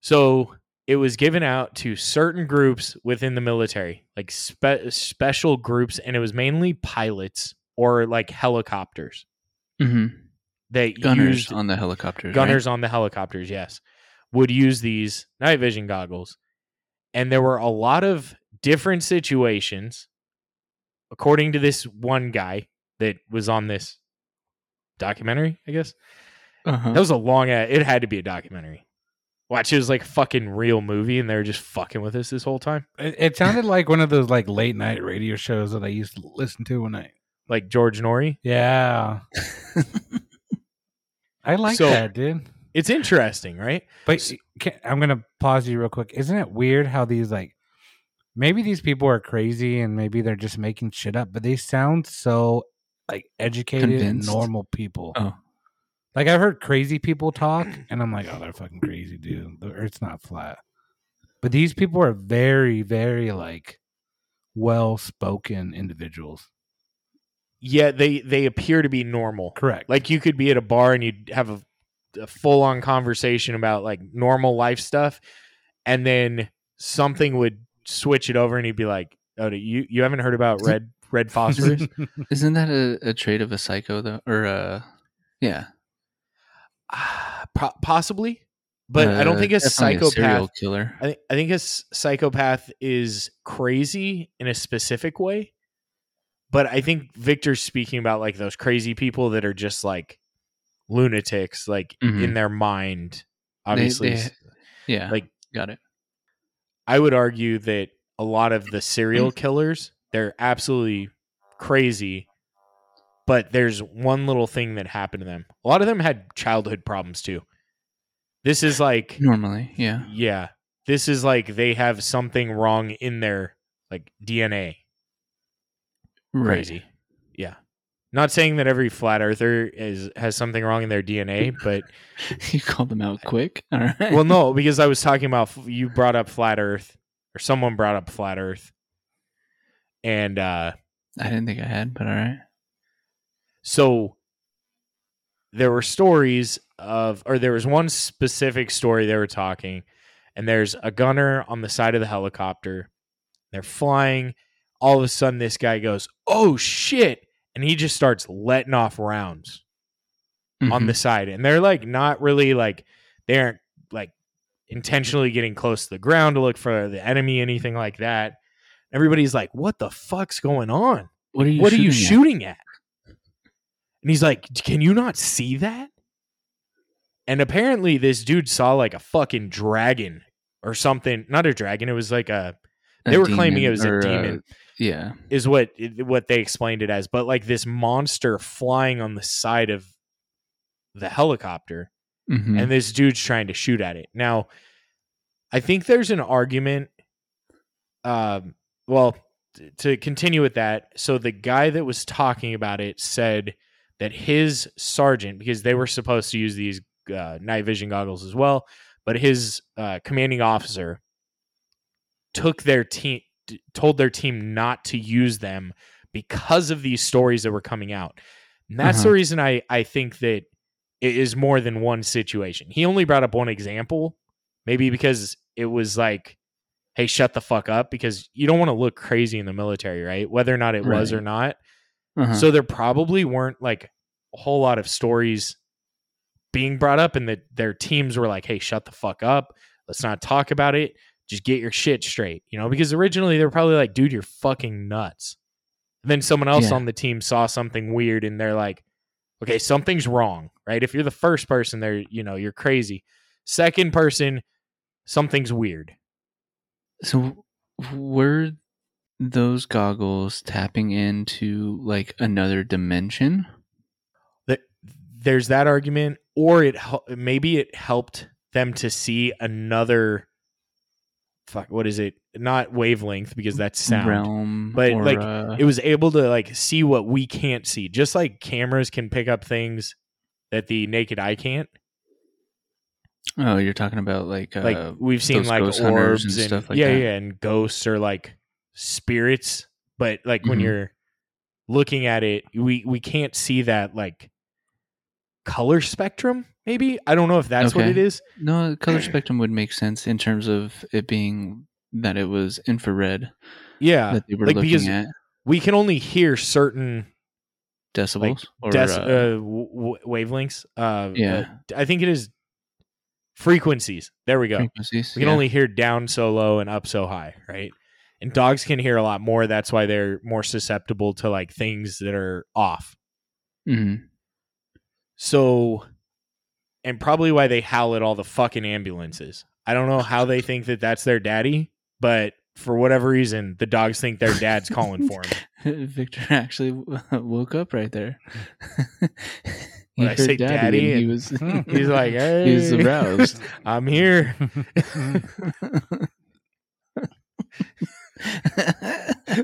So it was given out to certain groups within the military, like spe- special groups, and it was mainly pilots or like helicopters hmm that Gunners used on the helicopters. gunners on the helicopters, yes, would use these night vision goggles. And there were a lot of different situations, according to this one guy that was on this documentary, I guess. Uh-huh. That was a long, it had to be a documentary. Watch, it was like a fucking real movie, and they were just fucking with us this whole time. it. It sounded like one of those like late night radio shows that I used to listen to when I. Like George Noory. Yeah, I like So- that, dude. It's interesting, right? But can, I'm gonna pause you real quick. Isn't it weird how these like maybe these people are crazy and maybe they're just making shit up, but they sound so like educated and Convinced? normal people. Oh. Like I've heard crazy people talk, and I'm like, oh, they're fucking crazy, dude. The Earth's not flat. But these people are very, very like well spoken individuals. Yeah, they they appear to be normal. Correct. Like you could be at a bar and you'd have a, a full on conversation about like normal life stuff, and then something would switch it over, and he'd be like, "Oh, you you haven't heard about red red phosphorus?" Isn't that a, a trait of a psycho though? Or uh, yeah, po- possibly, but I don't Uh, think a psychopath. killer. I, think I think a psychopath is crazy in a specific way, but I think Victor's speaking about like those crazy people that are just like lunatics, like Mhm. in their mind. Obviously, they- s- yeah, like got it. I would argue that a lot of the serial mm. killers, they're absolutely crazy, but there's one little thing that happened to them. A lot of them had childhood problems too. This is like Normally, yeah. yeah. This is like they have something wrong in their like DNA. Crazy. Yeah. Not saying that every flat earther is has something wrong in their DNA, but you called them out quick. All right. well no, because I was talking about you brought up flat earth or someone brought up flat earth. And uh I didn't think I had, but all right. so there were stories of or there was one specific story they were talking and there's a gunner on the side of the helicopter they're flying all of a sudden this guy goes oh shit and he just starts letting off rounds on Mhm. the side and they're like not really like they aren't like intentionally getting close to the ground to look for the enemy anything like that everybody's like what the fuck's going on What are you? what are you shooting at? shooting at? And he's like, can you not see that? And apparently, this dude saw like a fucking dragon or something. Not a dragon. It was like a. A They were claiming it was a or, uh, demon. yeah. Is what what they explained it as. But like this monster flying on the side of the helicopter, Mhm. and this dude's trying to shoot at it. Now, I think there's an argument. Um, well, t- to continue with that, so the guy that was talking about it said that his sergeant, because they were supposed to use these uh, night vision goggles as well, but his uh, commanding officer took their team, told their team not to use them because of these stories that were coming out. And that's the Uh-huh. reason I I think that it is more than one situation. He only brought up one example, maybe because it was like, hey, shut the fuck up, because you don't want to look crazy in the military, right? Whether or not it was or not. Uh-huh. So there probably weren't like a whole lot of stories being brought up, and that their teams were like, hey, shut the fuck up. Let's not talk about it. Just get your shit straight, you know? Because originally they were probably like, dude, you're fucking nuts. And then someone else Yeah. on the team saw something weird and they're like, okay, something's wrong, right? If you're the first person there, you know, you're crazy. Second person, something's weird. So were those goggles tapping into like another dimension? That there's that argument, or it maybe it helped them to see another. Fuck, what is it? Not wavelength because that's sound. realm, But, or, like, uh, It was able to like see what we can't see, just like cameras can pick up things that the naked eye can't. oh, you're talking about like uh, like we've seen like orbs and and, stuff like yeah, that. yeah, yeah, and ghosts or like spirits. But like when Mhm. you're looking at it, we we can't see that like color spectrum. Maybe I don't know if that's what it is. no color spectrum would make sense in terms of it being that it was infrared Yeah, that they were like looking because at we can only hear certain decibels or dec- uh, uh, w- wavelengths. Uh, Yeah. uh, I think it is frequencies. There we go. frequencies. We can yeah. only hear down so low and up so high, right? And dogs can hear a lot more. That's why they're more susceptible to like things that are off. Mhm. So, and probably why they howl at all the fucking ambulances. I don't know how they think that that's their daddy, but for whatever reason, the dogs think their dad's calling for them. Victor actually woke up right there. he When I say daddy and he was He's like, hey, he was aroused. I'm here.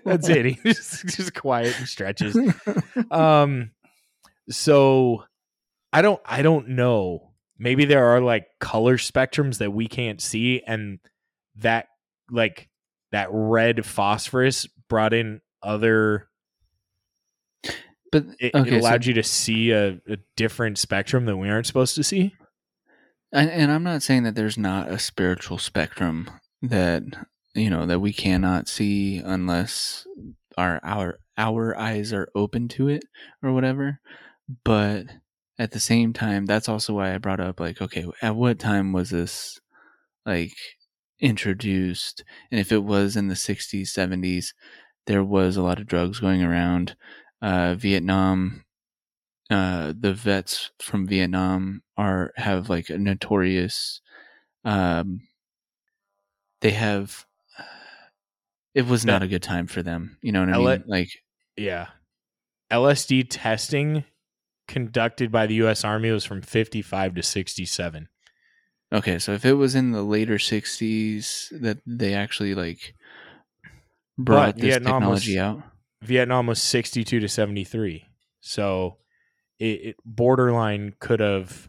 That's it. He just, just quiet and stretches. um so i don't i don't know maybe there are like color spectrums that we can't see and that like that red phosphorus brought in other But it, okay, it so- allowed you to see a, a different spectrum that we aren't supposed to see And, and I'm not saying that there's not a spiritual spectrum that you know that we cannot see unless our our our eyes are open to it or whatever. But at the same time, that's also why I brought up like, okay, at what time was this like introduced? And if it was in the 60s, 70s, there was a lot of drugs going around. Uh, Vietnam, uh, the vets from Vietnam are have like a notorious. Um, they have. It was not a good time for them. You know what I mean? let- like, Yeah. LSD testing conducted by the US Army was from 55 to 67. Okay, so if it was in the later '60s that they actually like brought But this Vietnam was- technology out, Vietnam was 62 to 73. So it, it borderline could have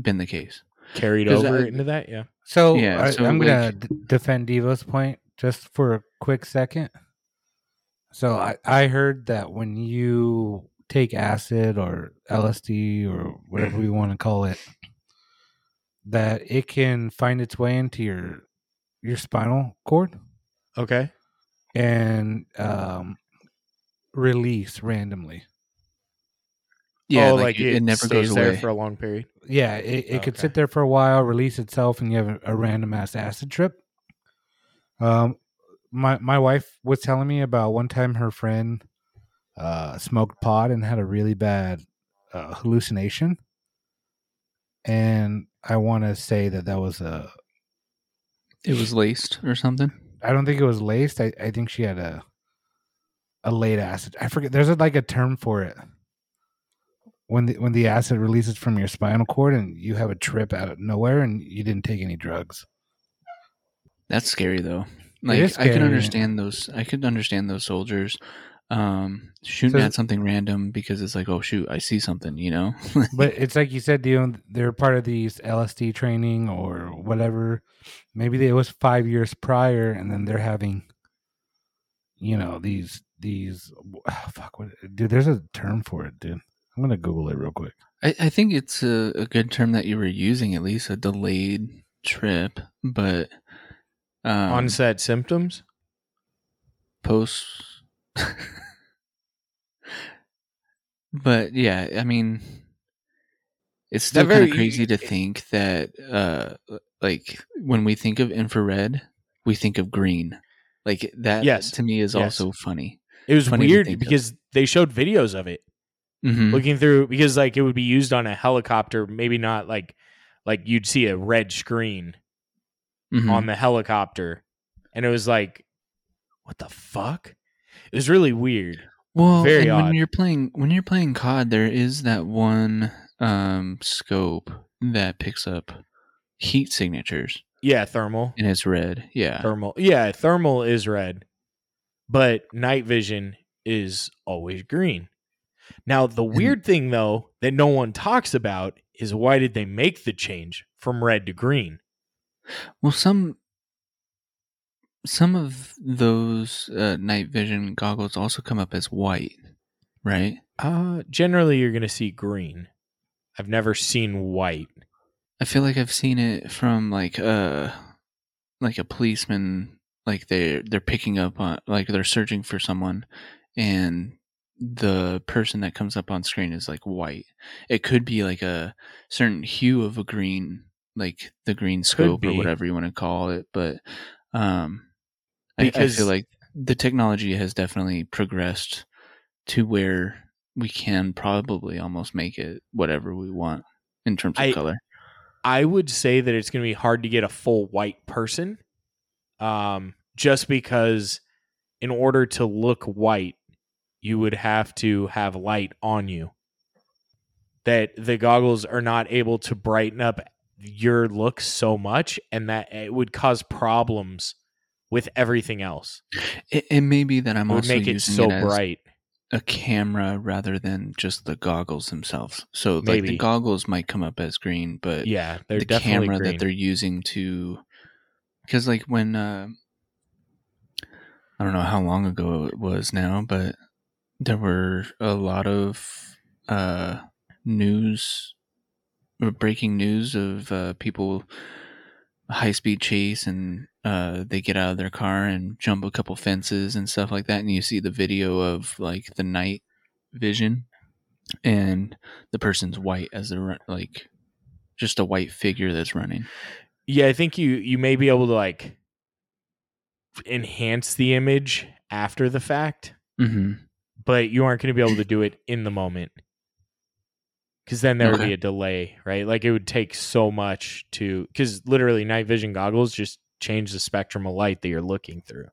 been the case. carried over I- into that. Yeah. So, Yeah, I, so, I'm gonna d- defend Devo's point just for a quick second. So I, I heard that when you take acid or LSD or whatever we want to call it, that it can find its way into your your spinal cord Okay. and um, release randomly. Yeah, oh, like, like, it, it never stays goes there away. for a long period. Yeah, it, it could Okay. sit there for a while, release itself, and you have a, a random ass acid trip. Um, my my wife was telling me about one time her friend uh smoked pot and had a really bad uh, hallucination, and I want to say that that was a. it was laced or something. I don't think it was laced. I, I think she had a a late acid. I forget. There's a, like a term for it. When the when the acid releases from your spinal cord and you have a trip out of nowhere and you didn't take any drugs. That's scary though. Like is I can understand those. I could understand those soldiers um, shooting So- at something random because it's like, oh shoot, I see something. You know. But it's like you said, Dion, they're part of these LSD training or whatever. Maybe it was five years prior, and then they're having, you know, these these. oh, fuck, what, dude? There's a term for it, dude. I'm gonna Google it real quick. I, I think it's a, a good term that you were using, at least a delayed trip, but um, Onset symptoms. post. but yeah, I mean, it's still kind of crazy to think that, uh, like when we think of infrared, we think of green. Like that, Yes. to me is Yes. also funny. It was Funny weird think of. because they showed videos of it. Mhm. looking through because like it would be used on a helicopter maybe not like like you'd see a red screen Mhm. on the helicopter and it was like what the fuck it was really weird. Well, Very odd. when you're playing when you're playing COD, there is that one um, scope that picks up heat signatures, yeah thermal. And it's red. Yeah, thermal. Yeah thermal is red but night vision is always green. Now the weird thing though that no one talks about is why did they make the change from red to green? Well, some some of those uh, night vision goggles also come up as white, right? uh generally you're gonna see green i've never seen white I feel like I've seen it from like uh like a policeman like they're they're picking up on like they're searching for someone and the person that comes up on screen is like white. It could be like a certain hue of a green like the green scope or whatever you want to call it, but um I, I Because- feel like the technology has definitely progressed to where we can probably almost make it whatever we want in terms of I- color. I would say that it's going to be hard to get a full white person, um, just because in order to look white, you would have to have light on you. That the goggles are not able to brighten up your look so much, and that it would cause problems with everything else. It, it may be that I'm It also make it using so it bright. a camera rather than just the goggles themselves. So like the goggles might come up as green, but Yeah, they're the camera green. that they're using to because like when uh, I don't know how long ago it was now, but there were a lot of uh, news, breaking news of uh, people high speed chase and uh, they get out of their car and jump a couple fences and stuff like that, and you see the video of like the night vision and the person's white as they're like just a white figure that's running. Yeah, I think you you may be able to like enhance the image after the fact, Mm-hmm. but you aren't going to be able to do it in the moment. Cuz then there would be a delay, right? Like it would take so much to cuz literally night vision goggles just change the spectrum of light that you're looking through.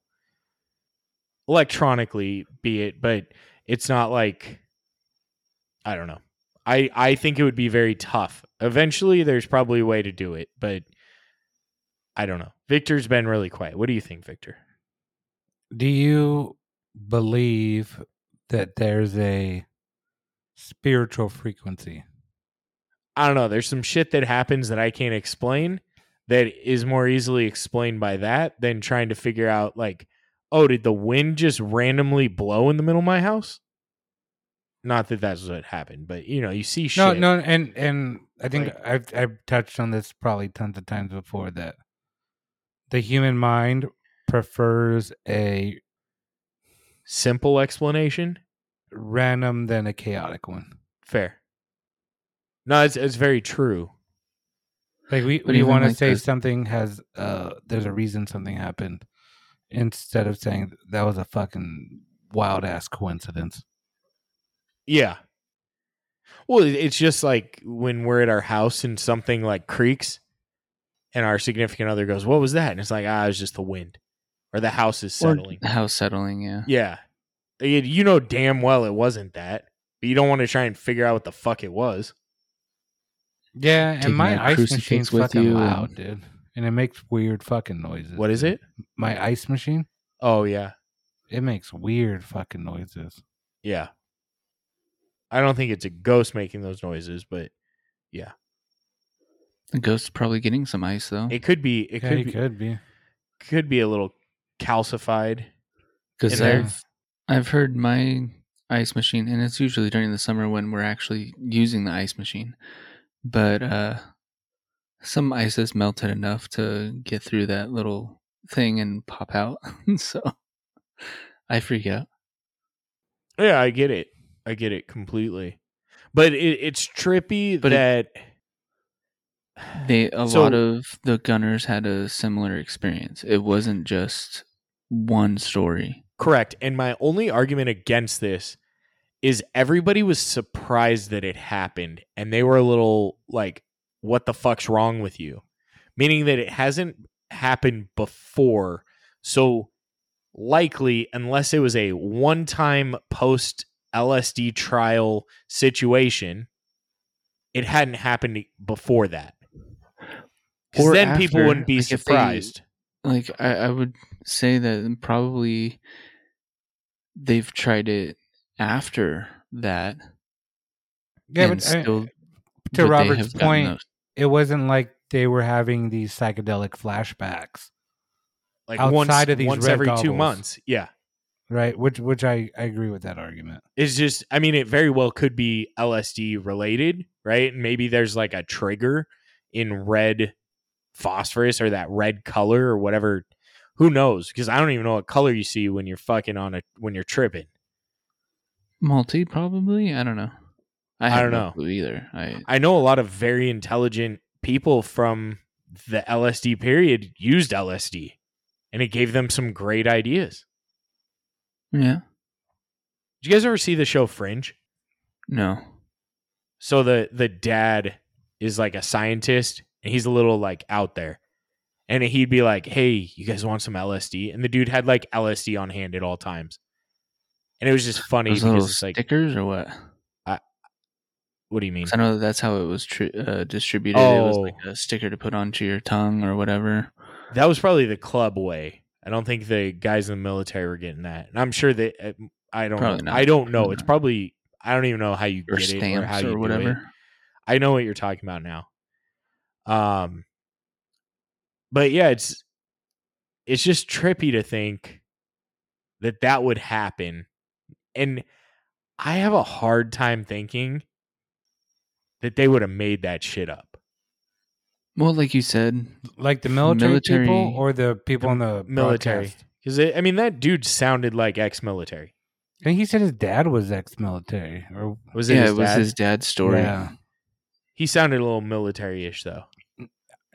Electronically be it, but it's not like I don't know. I I think it would be very tough. Eventually there's probably a way to do it, but I don't know. Victor's been really quiet. What do you think, Victor? Do you believe that there's a spiritual frequency? I don't know. There's some shit that happens that I can't explain that is more easily explained by that than trying to figure out like, oh, did the wind just randomly blow in the middle of my house? Not that that's what happened, but you know, you see shit. No, no, and and I think Like- I've I've touched on this probably tons of times before that the human mind prefers a Simple explanation. random than a chaotic one. Fair. No, it's it's very true. Like we, we want to like say something has uh there's a reason something happened instead of saying that was a fucking wild ass coincidence. Yeah. Well, it's just like when we're at our house and something like creaks and our significant other goes, What was that? And it's like, ah, it was just the wind. Or the house is Or settling. the house settling, yeah. Yeah. You know damn well it wasn't that. But you don't want to try and figure out what the fuck it was. Yeah, and Taking my ice crucifix machine's with fucking you loud, and- dude, and it makes weird fucking noises. What is dude. it? My ice machine. Oh yeah. It makes weird fucking noises. Yeah. I don't think it's a ghost making those noises, but yeah. The ghost's probably getting some ice though. it could be it yeah, could you be could be. could be a little calcified. Because. I've I've heard my ice machine, and it's usually during the summer when we're actually using the ice machine. But uh, some ice has melted enough to get through that little thing and pop out. so I freak out. Yeah, I get it. I get it completely. But it, it's trippy But it- that They a So- lot of the gunners had a similar experience. It wasn't just one story. Correct. And my only argument against this is everybody was surprised that it happened and they were a little like, what the fuck's wrong with you? Meaning that it hasn't happened before. So likely, unless it was a one time post LSD trial situation, it hadn't happened before that. Because then people wouldn't be like, if they- surprised. like I, I would say that probably they've tried it after that Yeah, and but I- to but Robert's point, those. it wasn't like they were having these psychedelic flashbacks, like outside once, of these once red every two months. Yeah. right? Which which I, I agree with that argument. It's just, I mean, it very well could be LSD related, right? And maybe there's like a trigger in red phosphorus or that red color or whatever. Who knows? Because I don't even know what color you see when you're fucking on a when you're tripping. Multi probably? I don't know. I, I don't no know. either. I I know a lot of very intelligent people from the LSD period used LSD, and it gave them some great ideas. yeah. Did you guys ever see the show Fringe? no. So the the dad is like a scientist and he's a little like out there. And he'd be like hey you guys want some lsd and the dude had like lsd on hand at all times and it was just funny those because it's like stickers or what what do you mean? i know that's how it was tri- uh, distributed it was Oh. like a sticker to put onto your tongue or whatever that was probably the club way i don't think the guys in the military were getting that and i'm sure that uh, i don't Probably know. not. i don't know it's probably i don't even know how you or get it or how you or do whatever it. I know what you're talking about now. Um but yeah, it's it's just trippy to think that that would happen. And I have a hard time thinking that they would have made that shit up. well like you said Like the military, people or the people in the Military. broadcast? Cuz I mean that dude sounded like ex-military. I think he said his dad was ex-military, or Was it yeah, his it was dad? his dad's story. Yeah. He sounded a little military-ish though.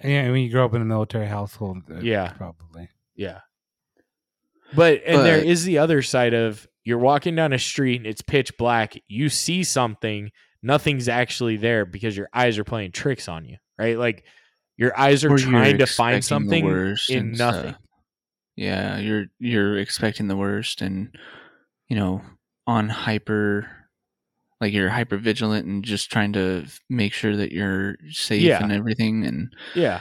yeah. When you grow up in a military household, uh, Yeah. probably. Yeah. But and there But- is the other side of you're walking down a street and it's pitch black. You see something, nothing's actually there because your eyes are playing tricks on you, right? Like your eyes are Or trying to find something in stuff. nothing. Yeah, you're you're expecting the worst, and you know, on hyper, like you're hyper vigilant and just trying to make sure that you're safe Yeah. and everything. And Yeah.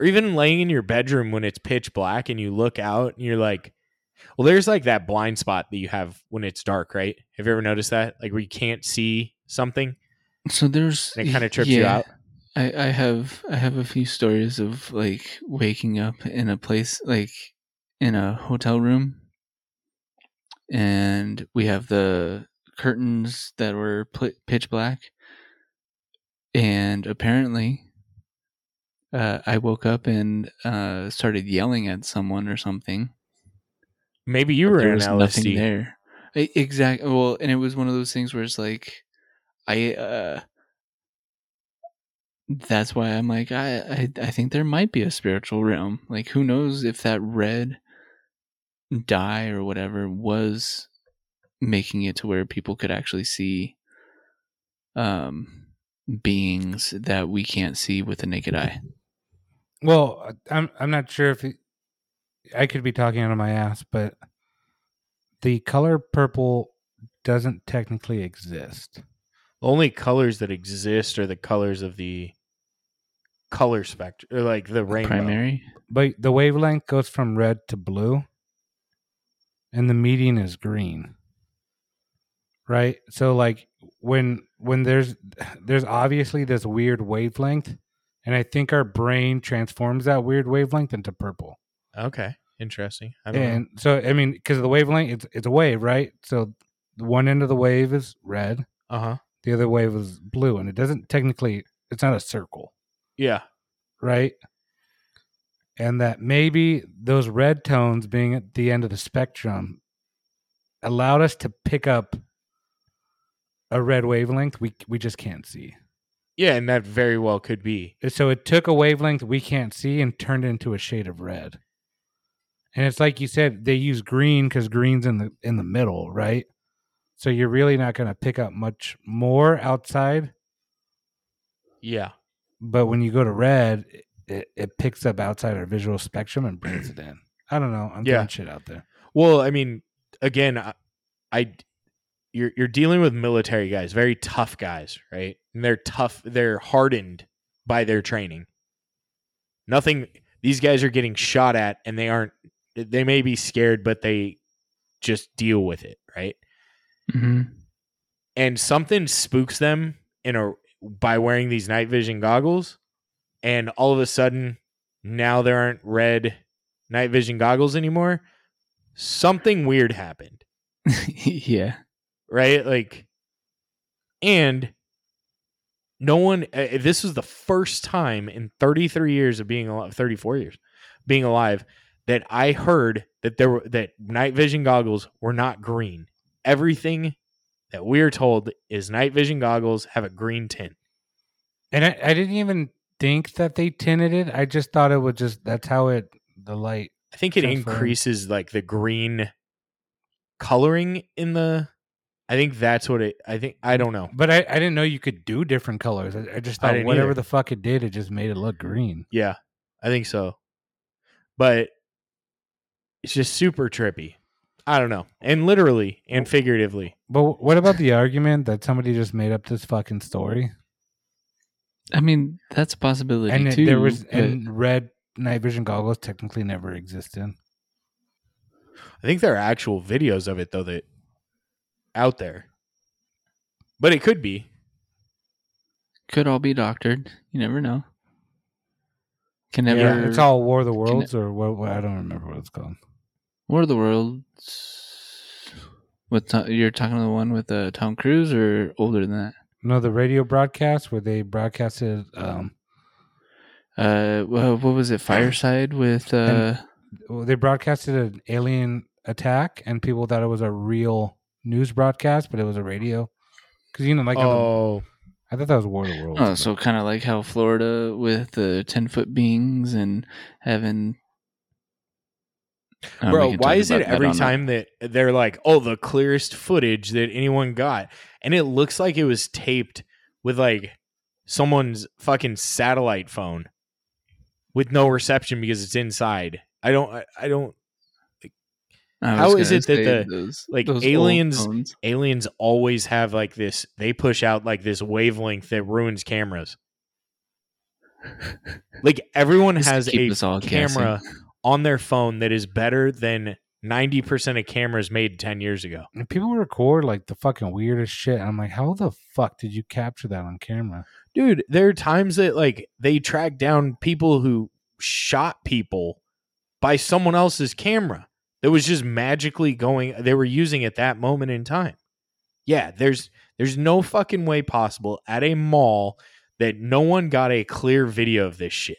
Or even laying in your bedroom when it's pitch black and you look out and you're like, well, there's like that blind spot that you have when it's dark, right? Have you ever noticed that? Like where you can't see something so there's and it kind of trips you out. I, I have I have a few stories of like waking up in a place like in a hotel room, and we have the curtains that were pl- pitch black, and apparently, uh, I woke up and uh, started yelling at someone or something. Maybe you were there in was nothing LSD. there. Exactly. Well, and it was one of those things where it's like, I. uh that's why I'm like I, I I think there might be a spiritual realm. Like who knows if that red dye or whatever was making it to where people could actually see um beings that we can't see with the naked eye. Well, I'm I'm not sure if it, I could be talking out of my ass, but the color purple doesn't technically exist. The only colors that exist are the colors of the color spectrum, or like the rainbow. Primary. But the wavelength goes from red to blue, and the median is green. Right? So like when when there's there's obviously this weird wavelength, and I think our brain transforms that weird wavelength into purple. Okay, interesting. I don't know. And so I mean, because of the wavelength, it's it's a wave, right? So one end of the wave is red, Uh huh. the other wave is blue, and it doesn't technically it's not a circle, Yeah. right? And that maybe those red tones being at the end of the spectrum allowed us to pick up a red wavelength we we just can't see. Yeah, and that very well could be. So it took a wavelength we can't see and turned it into a shade of red. And it's like you said, they use green because green's in the in the middle, right? So you're really not going to pick up much more outside. Yeah. But when you go to red, it, it picks up outside our visual spectrum and brings it in. I don't know. I'm Yeah. throwing shit out there. Well, I mean, again, I, I you're you're dealing with military guys, very tough guys, right? And they're tough. They're hardened by their training. Nothing. These guys are getting shot at, and they aren't. They may be scared, but they just deal with it, right? hmm and something spooks them in a by wearing these night vision goggles and all of a sudden now there aren't red night vision goggles anymore something weird happened yeah. right like and no one uh, this was the first time in 33 years of being alive 34 years being alive that i heard that there were that night vision goggles were not green everything that we're told is night vision goggles have a green tint And I, I didn't even think that they tinted it. I just thought it would just that's how it the light. i think it increases like the green coloring in the i think that's what it i think i don't know But I, I didn't know you could do different colors. I, I just thought didn't whatever either. the fuck it did, it just made it look green. yeah i think so but it's just super trippy i don't know and literally and figuratively But what about the argument that somebody just made up this fucking story I mean, that's a possibility and it- too. there was but- and red night vision goggles technically never existed. I think there are actual videos of it though that out there. But it could be. could all be doctored. You never know. Can Yeah, never. It's all War of the Worlds or what, what? I don't remember what it's called. War of the Worlds. With you're talking to the one with uh, Tom Cruise or older than that? No, the radio broadcast where they broadcasted. Um, Uh, well, what was it? Fireside with uh, they broadcasted an alien attack, and people thought it was a real news broadcast, but it was a radio. Because you know, like on the- oh, I thought that was War of the Worlds. Oh, so kind of like how Florida with the ten foot beings and having. We bro, why is it that every time that they're like, "Oh, the clearest footage that anyone got," and it looks like it was taped with like someone's fucking satellite phone with no reception because it's inside. I don't. I, I don't. I how was is it that the- those- like, those aliens- Aliens always have like this. They push out like this wavelength that ruins cameras. Like everyone Just has a camera on their phone that is better than ninety percent of cameras made ten years ago. And people record like the fucking weirdest shit. I'm like, how the fuck did you capture that on camera? dude there are times that like they track down people who shot people by someone else's camera that was just magically going they were using at that moment in time yeah there's there's no fucking way possible at a mall that no one got a clear video of this shit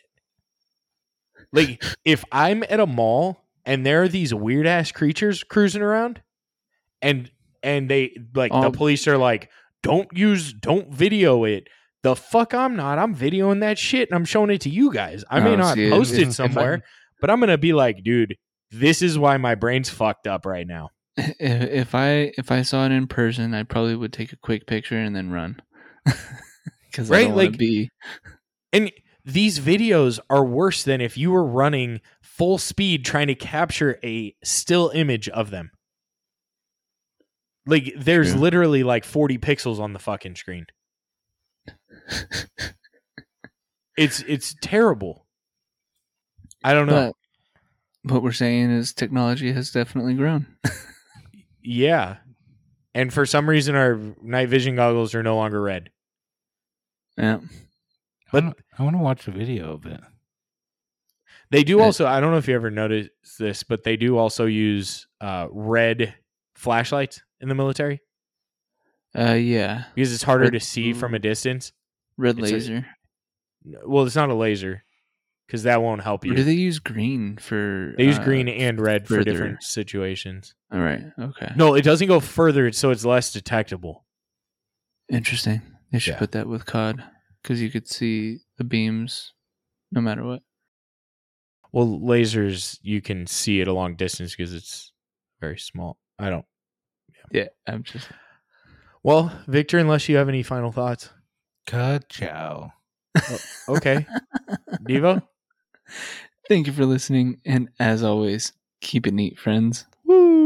like if i'm at a mall and there are these weird ass creatures cruising around and and they like the Oh. police are like don't use don't video it the fuck I'm not. I'm videoing that shit and I'm showing it to you guys. I may Oh, not post it somewhere, but I'm gonna be like, dude, this is why my brain's fucked up right now. If, I if I saw it in person, I probably would take a quick picture and then run. Because I Right, don't like- be. And these videos are worse than if you were running full speed trying to capture a still image of them. Like there's Yeah. literally like 40 pixels on the fucking screen. It's it's terrible. I don't know. But what we're saying is technology has definitely grown. Yeah. And for some reason our night vision goggles are no longer red. yeah. But- I want to watch a video of it. They do also I don't know if you ever noticed this, but they do also use uh red flashlights in the military Uh, yeah. because it's harder Red- to see from a distance. Red It's a- laser. Well, it's not a laser because that won't help Or you. do they use green for? They use uh, green and red for further? different situations. All right. Okay. No, it doesn't go further, so it's less detectable. Interesting. They should Yeah. put that with COD because you could see the beams, no matter what. Well, lasers you can see it a long distance because it's very small. I don't. Yeah. I'm just. Well, Victor, unless you have any final thoughts. Ka-chow. Oh, okay. Devo? Thank you for listening, and as always, keep it neat, friends. Woo!